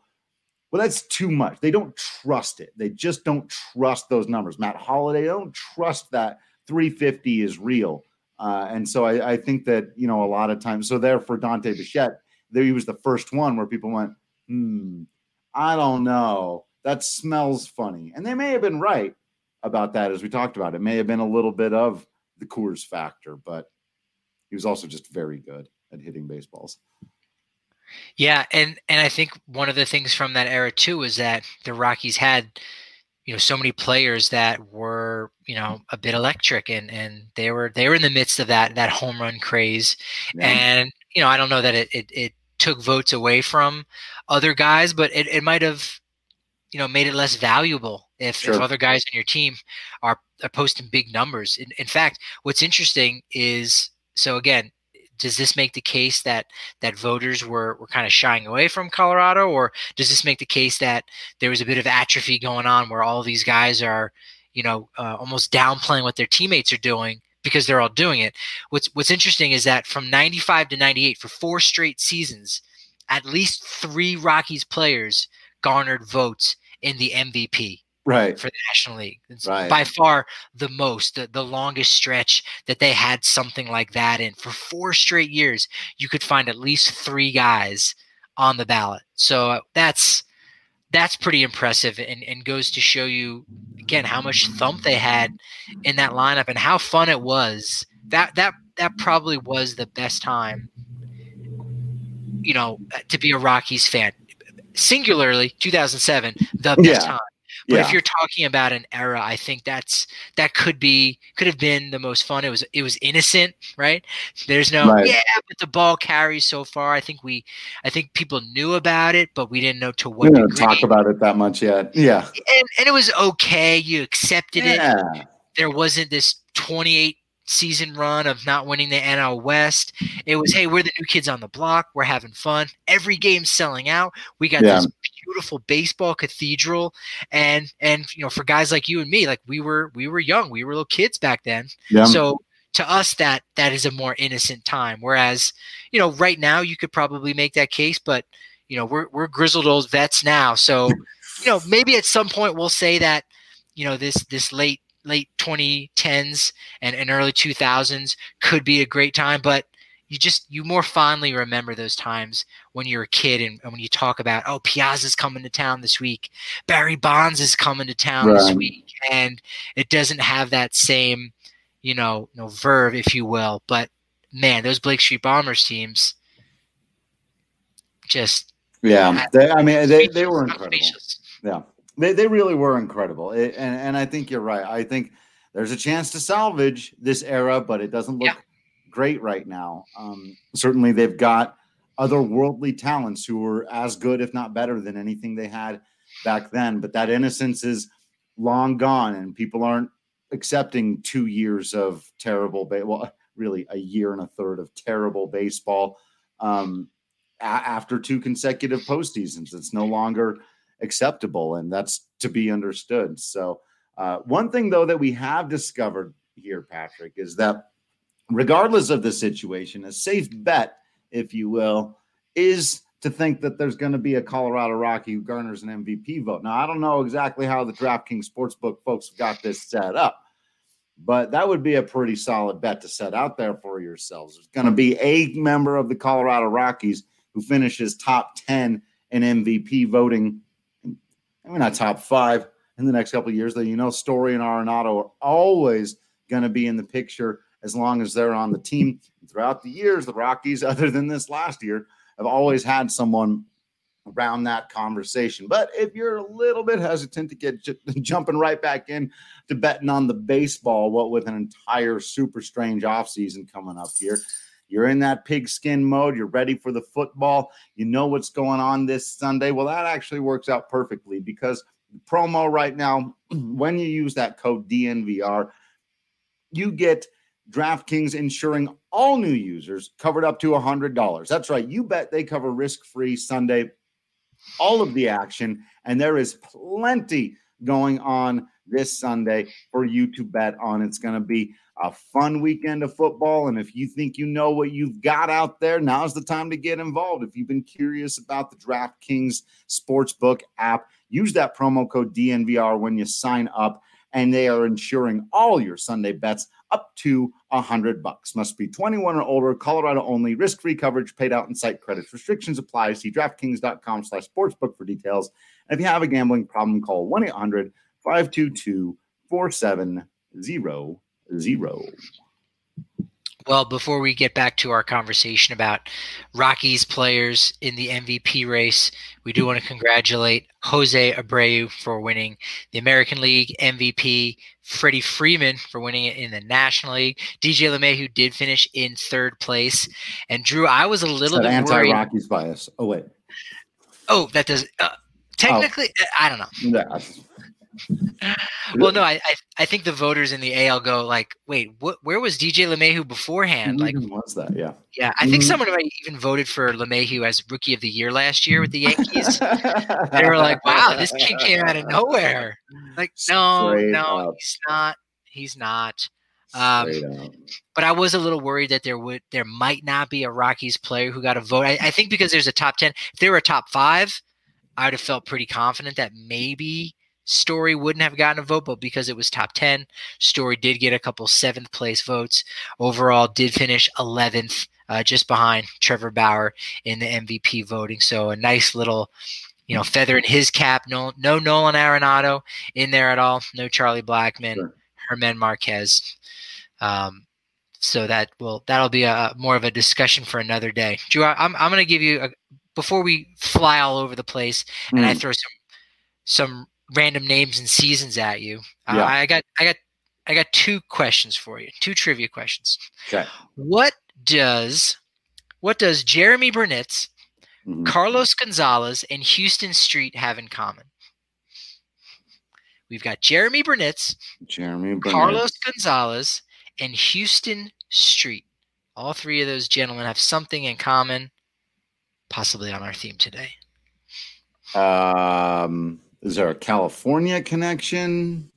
Well, that's too much. They don't trust it. They just don't trust those numbers. Matt Holliday, they don't trust that 350 is real. Uh, and so I, I, think that, you know, a lot of times, so there for Dante Bichette, there he was the first one where people went, hmm, I don't know. That smells funny. And they may have been right about that, as we talked about. It may have been a little bit of the Coors factor, but he was also just very good at hitting baseballs. Yeah, and and I think one of the things from that era too is that the Rockies had you know so many players that were you know a bit electric and and they were they were in the midst of that that home run craze yeah. and you know I don't know that it, it, it took votes away from other guys but it, it might have you know made it less valuable if, sure. if other guys on your team are, are posting big numbers in, in fact what's interesting is so again does this make the case that that voters were were kind of shying away from Colorado, or does this make the case that there was a bit of atrophy going on where all these guys are, you know, uh, almost downplaying what their teammates are doing because they're all doing it? What's What's interesting is that from '95 to '98, for four straight seasons, at least three Rockies players garnered votes in the MVP right for the National League. It's right. by far the most, the, the longest stretch that they had something like that in. For four straight years, you could find at least three guys on the ballot. So uh, that's that's pretty impressive and, and goes to show you again how much thump they had in that lineup and how fun it was. That that that probably was the best time, you know, to be a Rockies fan. Singularly, 2007, the best yeah. time but yeah. if you're talking about an era, I think that's that could be could have been the most fun. It was it was innocent, right? There's no right. yeah, but the ball carries so far. I think we I think people knew about it, but we didn't know to what we didn't talk about it that much yet. Yeah. And and it was okay. You accepted yeah. it. There wasn't this 28 season run of not winning the NL West. It was, hey, we're the new kids on the block. We're having fun. Every game's selling out. We got yeah. this beautiful baseball cathedral, and and you know, for guys like you and me, like we were we were young, we were little kids back then. Yeah. So to us, that that is a more innocent time. Whereas, you know, right now you could probably make that case, but you know, we're we're grizzled old vets now, so you know, maybe at some point we'll say that you know this this late late 2010s and, and early 2000s could be a great time but you just you more fondly remember those times when you're a kid and, and when you talk about oh Piazza's coming to town this week, Barry Bonds is coming to town right. this week, and it doesn't have that same you know no verve if you will. But man, those Blake Street Bombers teams just yeah, they, I mean they they were incredible. Yeah, they they really were incredible, it, and and I think you're right. I think there's a chance to salvage this era, but it doesn't look. Yeah great right now. Um, certainly, they've got other worldly talents who are as good, if not better, than anything they had back then. But that innocence is long gone, and people aren't accepting two years of terrible, ba- well, really a year and a third of terrible baseball um, a- after two consecutive postseasons. It's no longer acceptable, and that's to be understood. So, uh, one thing though that we have discovered here, Patrick, is that regardless of the situation, a safe bet, if you will, is to think that there's going to be a Colorado Rocky who garners an MVP vote. Now, I don't know exactly how the DraftKings Sportsbook folks got this set up, but that would be a pretty solid bet to set out there for yourselves. There's going to be a member of the Colorado Rockies who finishes top 10 in MVP voting. I mean, not top five in the next couple of years, though. You know, Story and Arenado are always going to be in the picture as long as they're on the team. Throughout the years, the Rockies, other than this last year, have always had someone around that conversation. But if you're a little bit hesitant to get j- jumping right back in to betting on the baseball, what with an entire super strange offseason coming up here, you're in that pigskin mode, you're ready for the football, you know what's going on this Sunday. Well, that actually works out perfectly because promo right now, when you use that code DNVR, you get DraftKings ensuring all new users covered up to $100. That's right. You bet they cover risk free Sunday, all of the action. And there is plenty going on this Sunday for you to bet on. It's going to be a fun weekend of football. And if you think you know what you've got out there, now's the time to get involved. If you've been curious about the DraftKings Sportsbook app, use that promo code DNVR when you sign up, and they are insuring all your Sunday bets up to a hundred bucks. Must be 21 or older, Colorado only, risk-free coverage paid out in site credits. Restrictions apply. See DraftKings.com slash sportsbook for details. And if you have a gambling problem, call 1-800-522-4700 zero. Well, before we get back to our conversation about Rockies players in the MVP race, we do want to congratulate Jose Abreu for winning the American League MVP, Freddie Freeman for winning it in the National League. DJ LeMahieu who did finish in third place, and Drew, I was a little bit anti Rockies bias. Oh wait. Oh, that does. Uh, technically, oh. I don't know. Yeah well, no, I, I, I think the voters in the AL go like, wait, what? Where was DJ LeMahieu beforehand? Like, was that? Yeah, yeah. I think mm-hmm. someone even voted for LeMahieu as Rookie of the Year last year with the Yankees. they were like, wow, this kid came out of nowhere. Like, no, Straight no, up. he's not. He's not. Um, but I was a little worried that there would there might not be a Rockies player who got a vote. I, I think because there's a top ten. If there were a top five, I would have felt pretty confident that maybe Story wouldn't have gotten a vote, but because it was top 10, Story did get a couple seventh place votes. Overall, did finish 11th, uh, just behind Trevor Bauer in the MVP voting. So a nice little, you know, feather in his cap. No, no Nolan Arenado in there at all. No Charlie Blackmon, sure. German Marquez. Um, so that will that'll be a more of a discussion for another day. Drew, I'm I'm going to give you a, before we fly all over the place and mm. I throw some some random names and seasons at you. Uh, yeah. Uh, I got I got I got two questions for you. Two trivia questions. Okay. What does what does Jeromy Burnitz, mm-hmm. Carlos Gonzalez, and Houston Street have in common? We've got Jeremy Burnitz, Jeromy Burnitz. Carlos Gonzalez, and Houston Street. All three of those gentlemen have something in common, possibly on our theme today. Um is there a California connection?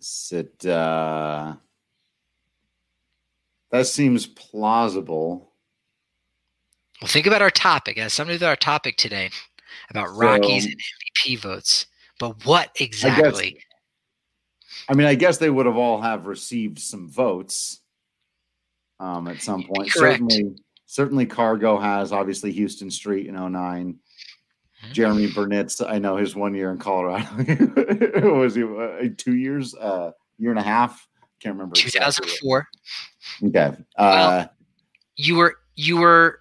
Is it uh that seems plausible. Well, think about our topic. As something to our topic today about so, Rockies and MVP votes. But what exactly? I, guess, I mean, I guess they would have all have received some votes um, at some point. Correct. Certainly, certainly Cargo has. Obviously, Houston Street in 09. Jeromy Burnitz, I know his one year in Colorado. was he uh, two years, uh, year and a half? Can't remember. 2004. Exactly. Okay. Uh, well, you were you were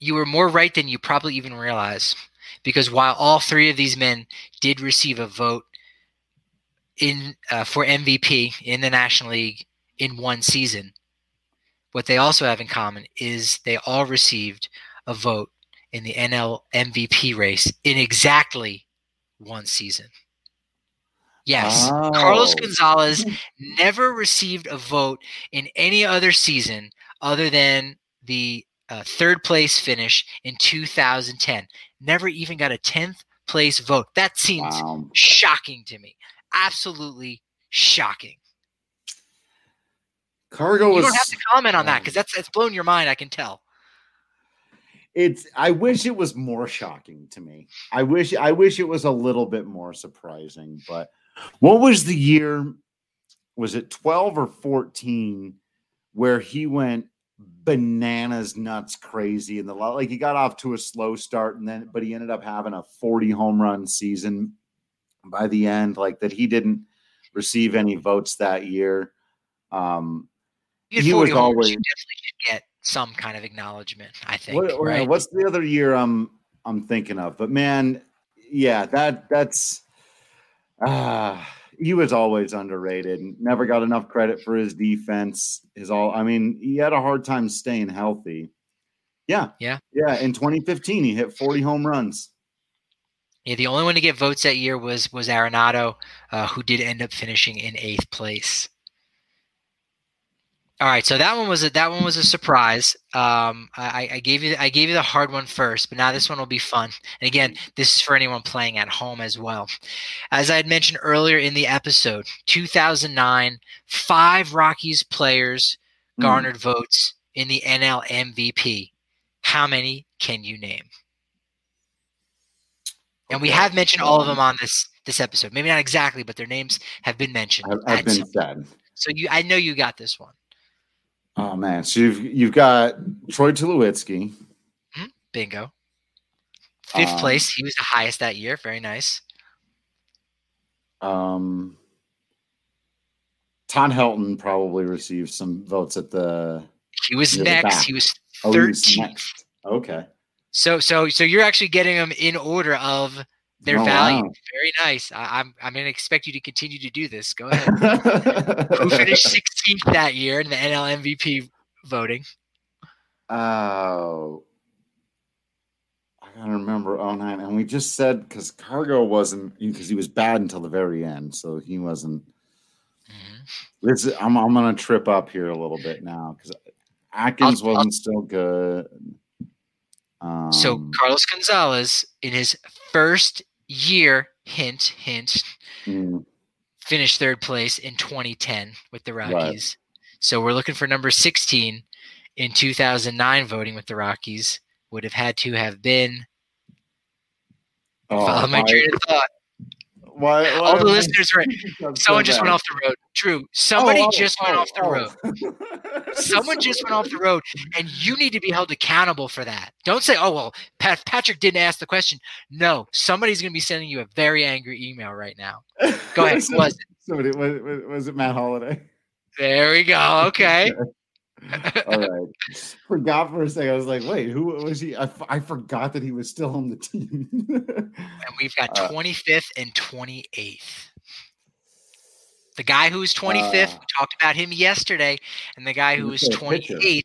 you were more right than you probably even realize, because while all three of these men did receive a vote in uh, for MVP in the National League in one season, what they also have in common is they all received a vote in the NL MVP race in exactly one season. Yes, oh. Carlos Gonzalez never received a vote in any other season other than the uh, third place finish in 2010. Never even got a 10th place vote. That seems wow. shocking to me. Absolutely shocking. Cargo was. You don't have to comment on that because that's that's blown your mind. I can tell it's i wish it was more shocking to me. I wish i wish it was a little bit more surprising but what was the year was it 12 or 14 where he went bananas nuts crazy and the lot like he got off to a slow start and then but he ended up having a 40 home run season by the end like that he didn't receive any votes that year. Um he was always you definitely should get some kind of acknowledgement. I think. What, right? What's the other year I'm I'm thinking of? But man, yeah, that that's uh he was always underrated and never got enough credit for his defense. His all I mean, he had a hard time staying healthy. Yeah. Yeah. Yeah. In 2015, he hit 40 home runs. Yeah, the only one to get votes that year was was Arenado, uh, who did end up finishing in eighth place. All right, so that one was a that one was a surprise. Um, I, I gave you I gave you the hard one first, but now this one will be fun. And again, this is for anyone playing at home as well. As I had mentioned earlier in the episode, 2009, five Rockies players Hmm. garnered votes in the NL MVP. How many can you name? And we have mentioned all of them on this this episode. Maybe not exactly, but their names have been mentioned. Have, have been said. so you, I know you got this one. Oh man, so you've you've got Troy Tulowitzki. Bingo. Fifth Um, place. He was the highest that year. Very nice. Um, Todd Helton probably received some votes at the. He was next. He was Oh, he was 13th. next. Okay. So so so you're actually getting them in order of their Oh, value. wow. Very nice. I, I'm I'm gonna expect you to continue to do this. Go ahead. Who finished 16th that year in the NL MVP voting? Oh, I gotta remember 09. and we just said because Cargo wasn't because he was bad until the very end, so he wasn't. Mm-hmm. This is- I'm I'm gonna trip up here a little bit now because Atkins I'll- I'll- wasn't still good. Um, So Carlos Gonzalez, in his first year, hint hint, mm, finished third place in 2010 with the Right. Rockies. So we're looking for number 16 in 2009 voting with the Rockies. Would have had to have been. oh, follow my why- train of thought. Why- why All the listeners are. I'm so Someone just went off the road. Drew, oh, somebody Oh, oh, just went oh, off the oh. road. oh. Someone just went off the road, and you need to be held accountable for that. Don't say, "Oh well, Pat- Patrick didn't ask the question." No, somebody's going to be sending you a very angry email right now. Go ahead. Was it? Somebody, was, was- was it Matt Holliday? There we go. Okay. All right. Forgot for a second. I was like, wait, who was he? I, f- I forgot that he was still on the team. and we've got Uh, 25th and 28th. The guy who was 25th, Uh, we talked about him yesterday, and the guy who was He's a pitcher. 28th,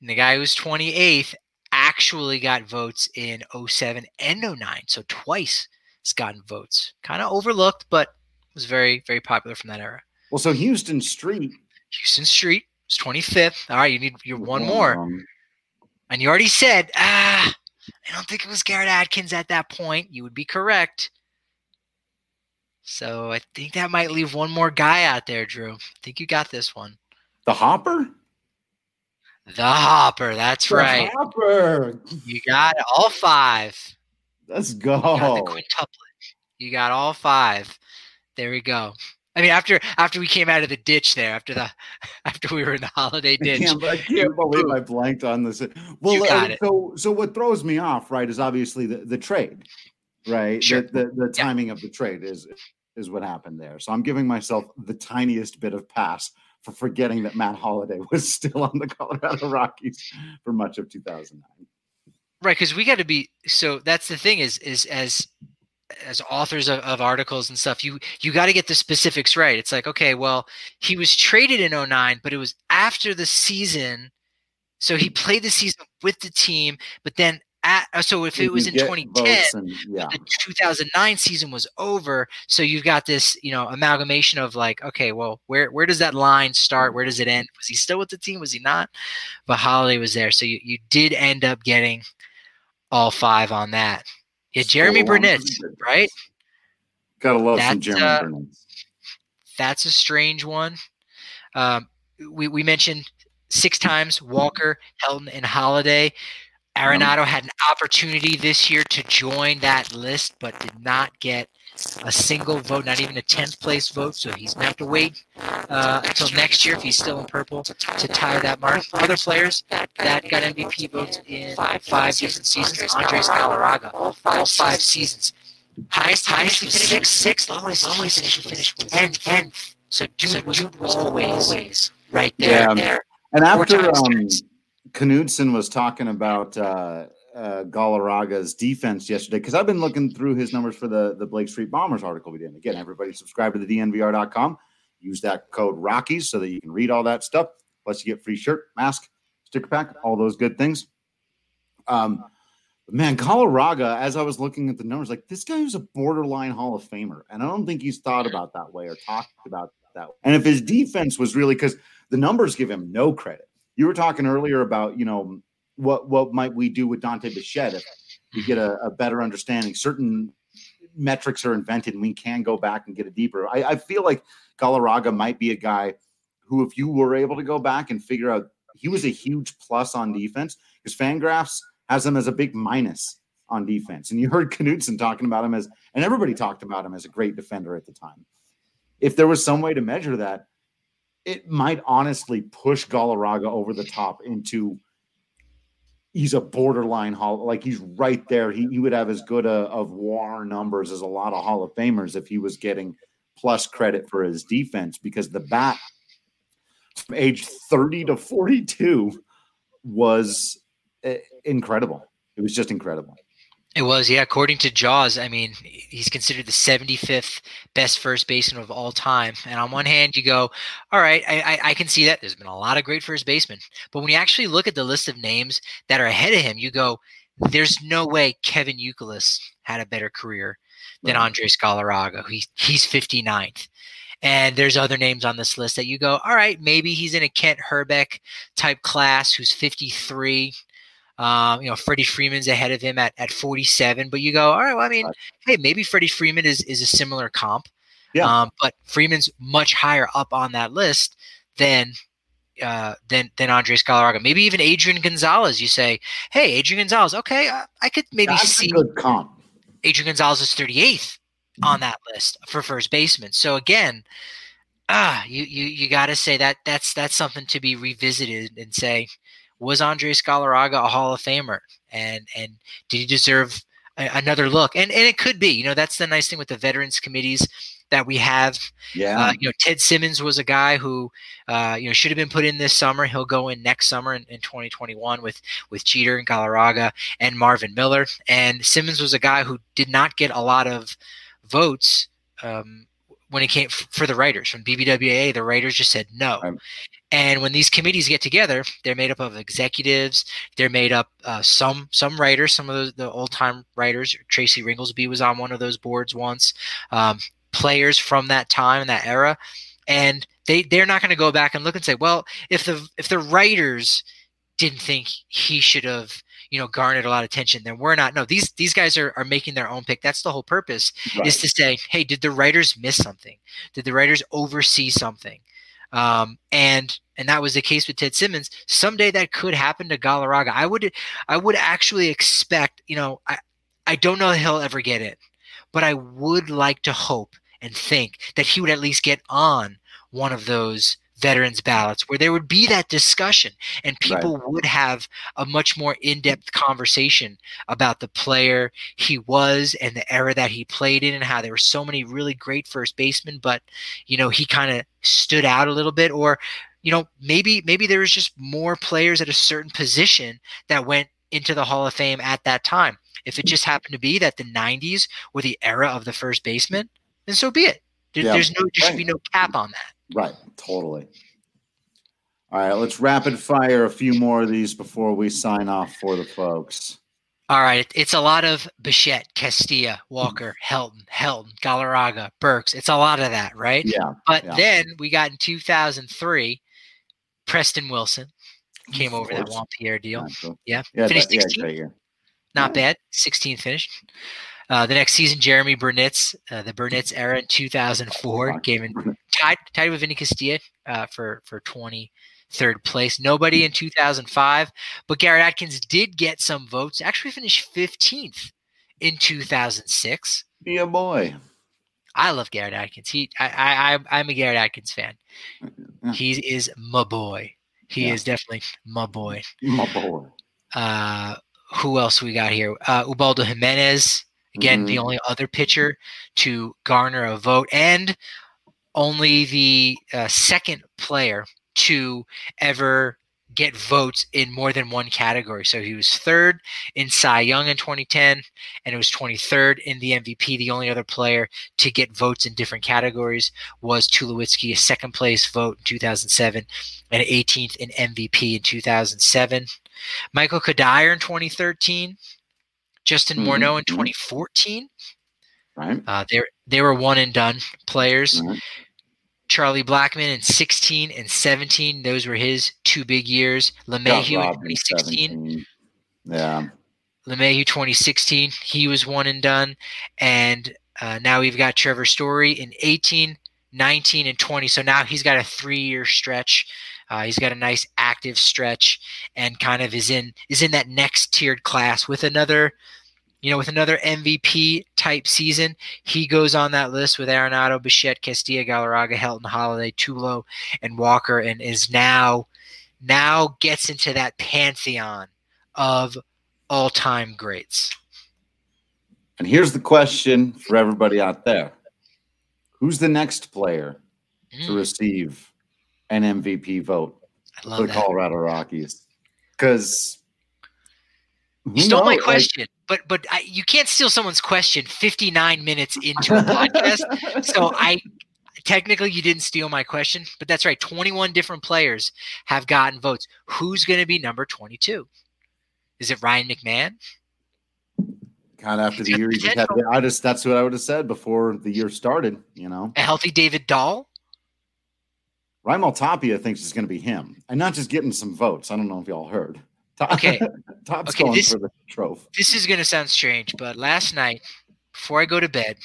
and the guy who was 28th actually got votes in 07 and 09. So twice has gotten votes. Kind of overlooked, but was very, very popular from that era. well, so Houston Street. Houston Street was 25th. All right, you need your one more. Um, And you already said, ah, I don't think it was Garrett Atkins at that point. You would be correct. So I think that might leave one more guy out there, Drew. I think you got this one. the Hopper? The Hopper. That's The right. Hopper. You got all five. Let's You got the go. quintuplet. You got all five. There we go. I mean, after after we came out of the ditch there, after the after we were in the holiday I ditch, can't, I can't believe I blanked on this. Well, You got uh, so so what throws me off, right, is obviously the, the trade, right? Sure. The, the, the Yeah. timing of the trade is is what happened there. So I'm giving myself the tiniest bit of pass for forgetting that Matt Holliday was still on the Colorado Rockies for much of 2009. right because we got to be so that's the thing is is as as authors of, of articles and stuff you you got to get the specifics right. It's like okay well he was traded in 09 but it was after the season so he played the season with the team but then at, uh, so if it was in 2010 and- yeah. the 2009 season was over so you've got this you know amalgamation of like okay well where where does that line start? Where does it end? Was he still with the team? Was he not? But Holliday was there so you, you did end up getting all five on that yeah jeremy burnitz right? Gotta love some Jeremy uh, Burnitz. that's a strange one. Um, we, we mentioned six times walker helton and holliday arenado had an opportunity this year to join that list but did not get a single vote not even a 10th place vote so he's going to have to wait uh, until next year if he's still in purple to tie that mark. Other players that got mvp votes in five different seasons andres galarraga all five seasons. Highest highest was six six lowest lowest finish was 10 10 so dude, dude was always right there. Yeah. there. And after um. Knudson was talking about uh, uh, Galarraga's defense yesterday, because I've been looking through his numbers for the, the Blake Street Bombers article we did. Again, everybody subscribe to the DNVR.com. Use that code Rockies so that you can read all that stuff. Plus, you get free shirt, mask, sticker pack, all those good things. Um, man, Galarraga, as I was looking at the numbers, like this guy is a borderline Hall of Famer, and I don't think he's thought about that way or talked about that. Way. And if his defense was really because The numbers give him no credit. You were talking earlier about, you know, what what might we do with Dante Bichette if we get a, mm-hmm. a better understanding? Certain metrics are invented and we can go back and get a deeper. I, I feel like Galarraga might be a guy who, if you were able to go back and figure out, he was a huge plus on defense because Fangraphs has him as a big minus on defense. And you heard Knudson talking about him as, and everybody talked about him as a great defender at the time. If there was some way to measure that, it might honestly push Galarraga over the top into he's a borderline hall like he's right there. He, he would have as good a, of war numbers as a lot of Hall of Famers if he was getting plus credit for his defense because the bat from age 30 to 42 was eh, incredible. It was just incredible. It was, yeah. According to JAWS, I mean, he's considered the 75th best first baseman of all time. And on one hand, you go, all right, I, I, I, can see that. There's been a lot of great first basemen. But when you actually look at the list of names that are ahead of him, you go, there's no way Kevin Youkilis had a better career than. Andres Galarraga. He, he's 59th. And there's other names on this list that you go, all right, maybe he's in a Kent Hrbek type class who's 53. Um, you know, Freddie Freeman's ahead of him at, at 47, but you go, all right, well, I mean, hey, maybe Freddie Freeman is, is a similar comp. Yeah. Um, but Freeman's much higher up on that list than uh, than than Andres Galarraga. Maybe even Adrian Gonzalez. You say, hey, Adrian Gonzalez. Okay, I, I could maybe That's see good comp. Adrian Gonzalez is 38th mm-hmm. on that list for first baseman. So again, ah, you you you got to say that that's that's something to be revisited and say, was Andre Galarraga a Hall of Famer? And and did he deserve a, another look? And and it could be. You know, that's the nice thing with the veterans committees that we have. Yeah. Uh, you know, Ted Simmons was a guy who, uh, you know, should have been put in this summer. He'll go in next summer in, in 2021 with with Jeter and Galarraga and Marvin Miller. And Simmons was a guy who did not get a lot of votes um, when it came f- for the writers from BBWA. The writers just said no. And when these committees get together, they're made up of executives. They're made up uh, some some writers, some of the, the old time writers. Tracy Ringolsby was on one of those boards once. Um, players from that time and that era, and they they're not going to go back and look and say, well, if the if the writers didn't think he should have you know garnered a lot of attention then we're not no these these guys are, are making their own pick that's the whole purpose right. is to say hey did the writers miss something did the writers oversee something um, and and that was the case with Ted Simmons. Someday that could happen to Galarraga. I would I would actually expect, you know, I I don't know he'll ever get it, but I would like to hope and think that he would at least get on one of those veterans ballots where there would be that discussion and people right. would have a much more in-depth conversation about the player he was and the era that he played in and how there were so many really great first basemen but you know he kind of stood out a little bit or you know maybe maybe there was just more players at a certain position that went into the Hall of Fame at that time if it just happened to be that the 90s were the era of the first baseman then so be it there, yeah. there's no there should be no cap on that Right. Totally. All right. Let's rapid fire a few more of these before we sign off for the folks. All right. It's a lot of Bichette, Castilla, Walker, Helton, Helton, Galarraga, Burks. It's a lot of that, right? Yeah. But yeah. then we got in 2003, Preston Wilson came over that Juan Pierre deal. Yeah. yeah Finished that, 16th. Yeah, Not bad. 16th finish. Uh, the next season, Jeromy Burnitz, uh, the Burnitz era in 2004, came in tied, tied with Vinny Castilla uh, for for 23rd place. Nobody in 2005, but Garrett Atkins did get some votes. Actually, finished 15th in 2006. Yeah, boy. I love Garrett Atkins. He, I, I, I'm a Garrett Atkins fan. He is my boy. He yeah. is definitely my boy. My boy. Uh, who else we got here? Uh, Ubaldo Jimenez, Again, mm-hmm. the only other pitcher to garner a vote, and only the uh, second player to ever get votes in more than one category. So he was third in Cy Young in 2010, and it was 23rd in the MVP. The only other player to get votes in different categories was Tulowitzki, a second place vote in 2007, and 18th in MVP in 2007. Michael Cuddyer in 2013 Justin mm-hmm. Morneau in 2014. Right. Uh, they they were one and done players. Mm-hmm. Charlie Blackmon in 16 and 17. Those were his two big years. LeMahieu in 2016. Yeah. LeMahieu 2016. He was one and done. And uh, now we've got Trevor Story in 18, 19, and 20. So now he's got a three year stretch. Uh, he's got a nice active stretch and kind of is in is in that next tiered class with another you know, with another MVP type season, he goes on that list with Arenado, Bichette, Castilla, Galarraga, Helton, Holliday, Tulo, and Walker, and is now now gets into that pantheon of all time greats. And here's the question for everybody out there: Who's the next player mm. to receive an MVP vote for the that. Colorado Rockies? Because you stole my question. Like, but but I, you can't steal someone's question 59 minutes into a podcast. so I technically you didn't steal my question, but that's right. 21 different players have gotten votes. Who's going to be number 22? Is it Ryan McMahon? Kind of after the year, he just had, I just that's what I would have said before the year started. You know, a healthy David Dahl. Raimel Tapia thinks it's going to be him, and not just getting some votes. I don't know if y'all heard. Okay. Top's okay, going this, for the trophy. This is going to sound strange, but last night, before I go to bed,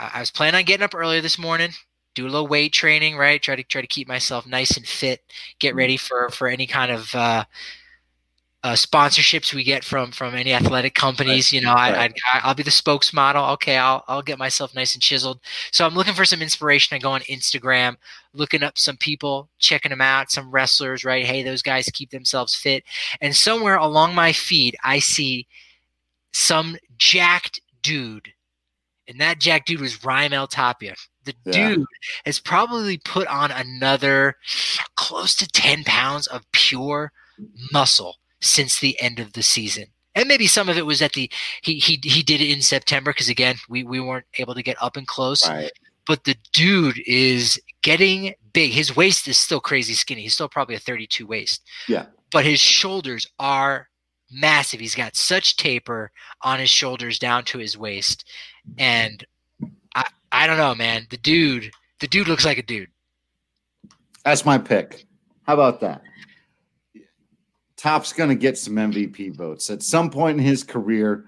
I, I was planning on getting up earlier this morning, do a little weight training, right? Try to try to keep myself nice and fit, get mm-hmm. ready for for any kind of uh, uh, sponsorships we get from from any athletic companies. Right. You know, right. I, I will be the spokesmodel. Okay, I'll I'll get myself nice and chiseled. So I'm looking for some inspiration. I go on Instagram, looking up some people, checking them out, some wrestlers. Right, hey, those guys keep themselves fit. And somewhere along my feed, I see some jacked dude, and that jacked dude was Raimel Tapia. The yeah. dude has probably put on another close to 10 pounds of pure muscle since the end of the season. And maybe some of it was at the he he he did it in September because again we we weren't able to get up and close. Right. But the dude is getting big. His waist is still crazy skinny. He's still probably a 32 waist. Yeah. But his shoulders are massive. He's got such taper on his shoulders down to his waist. And I I don't know, man. The dude, the dude looks like a dude. That's my pick. How about that? Top's going to get some MVP votes at some point in his career.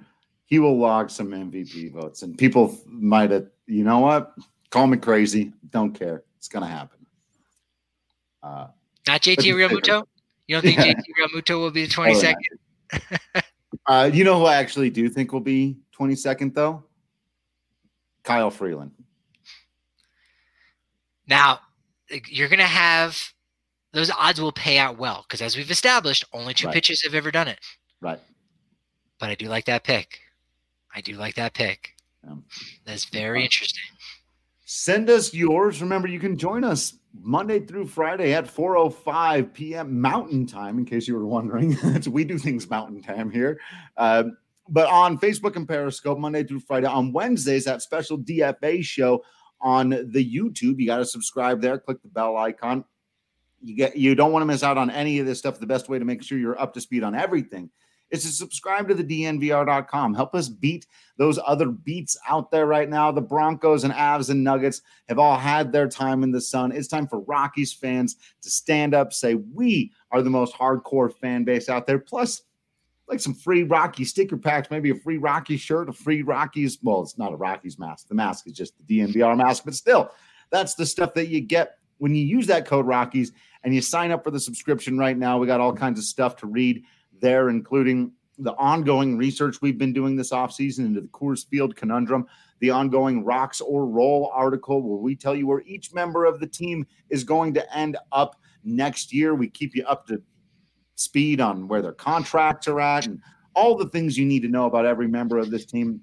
He will log some MVP votes, and people might have, you know what? Call me crazy. Don't care. It's going to happen. Uh, Not JT Realmuto. You don't think yeah. JT Realmuto will be the twenty second? uh, you know who I actually do think will be twenty second though? Kyle Freeland. Now you're going to have those odds will pay out well because as we've established, only two right. pitchers have ever done it. Right. But I do like that pick. I do like that pick. Yeah. That's very uh, interesting. Send us yours. Remember, you can join us Monday through Friday at 4:05 p.m. Mountain Time. In case you were wondering, we do things Mountain Time here. Uh, but on Facebook and Periscope, Monday through Friday. On Wednesdays, that special DFA show on the YouTube. You got to subscribe there. Click the bell icon you get you don't want to miss out on any of this stuff. The best way to make sure you're up to speed on everything is to subscribe to the DNVR.com. Help us beat those other beats out there right now. The Broncos and Avs and Nuggets have all had their time in the sun. It's time for Rockies fans to stand up, say, We are the most hardcore fan base out there. Plus, like some free Rocky sticker packs, maybe a free Rocky shirt, a free Rockies. Well, it's not a Rockies mask. The mask is just the DNVR mask, but still, that's the stuff that you get when you use that code Rockies and you sign up for the subscription right now, we got all kinds of stuff to read there, including the ongoing research we've been doing this offseason into the Coors Field conundrum, the ongoing Rocks or Roll article, where we tell you where each member of the team is going to end up next year. We keep you up to speed on where their contracts are at and all the things you need to know about every member of this team,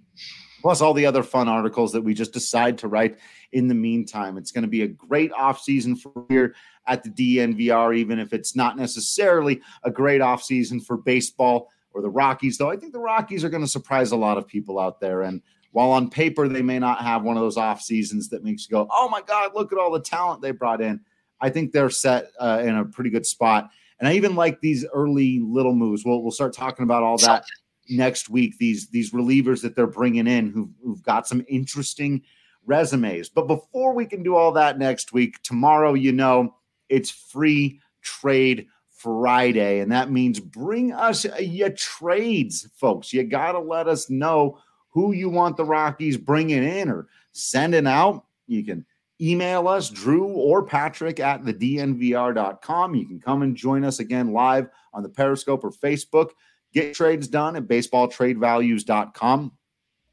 plus all the other fun articles that we just decide to write in the meantime. It's going to be a great offseason for here at the DNVR, even if it's not necessarily a great offseason for baseball or the Rockies, though I think the Rockies are going to surprise a lot of people out there. And while on paper they may not have one of those off seasons that makes you go, "Oh my God, look at all the talent they brought in," I think they're set uh, in a pretty good spot. And I even like these early little moves. We'll we'll start talking about all that next week. These these relievers that they're bringing in who've, who've got some interesting resumes. But before we can do all that next week, tomorrow, you know, it's free trade Friday. And that means bring us your trades, folks. You got to let us know who you want the Rockies bringing in or sending out. You can email us, Drew or Patrick at the DNVR.com. You can come and join us again live on the Periscope or Facebook. Get trades done at baseballtradevalues.com.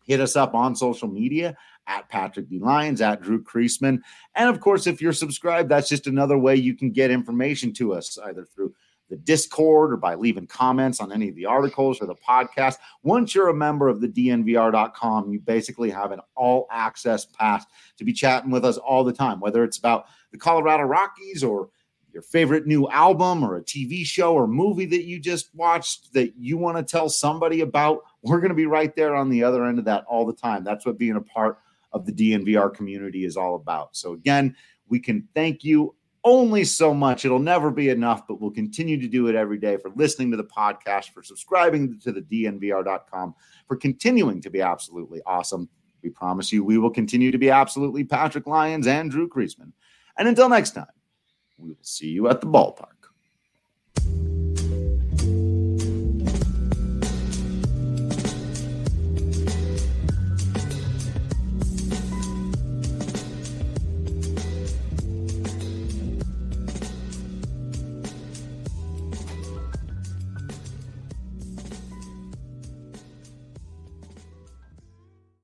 Hit us up on social media at Patrick D. Lyons, at Drew Creasman. And of course, if you're subscribed, that's just another way you can get information to us, either through the Discord or by leaving comments on any of the articles or the podcast. Once you're a member of the DNVR.com, you basically have an all access pass to be chatting with us all the time, whether it's about the Colorado Rockies or your favorite new album or a TV show or movie that you just watched that you want to tell somebody about. We're going to be right there on the other end of that all the time. That's what being a part of the DNVR community is all about. So, again, we can thank you only so much. It'll never be enough, but we'll continue to do it every day for listening to the podcast, for subscribing to the DNVR.com, for continuing to be absolutely awesome. We promise you we will continue to be absolutely Patrick Lyons and Drew Creasman. And until next time, we will see you at the ballpark.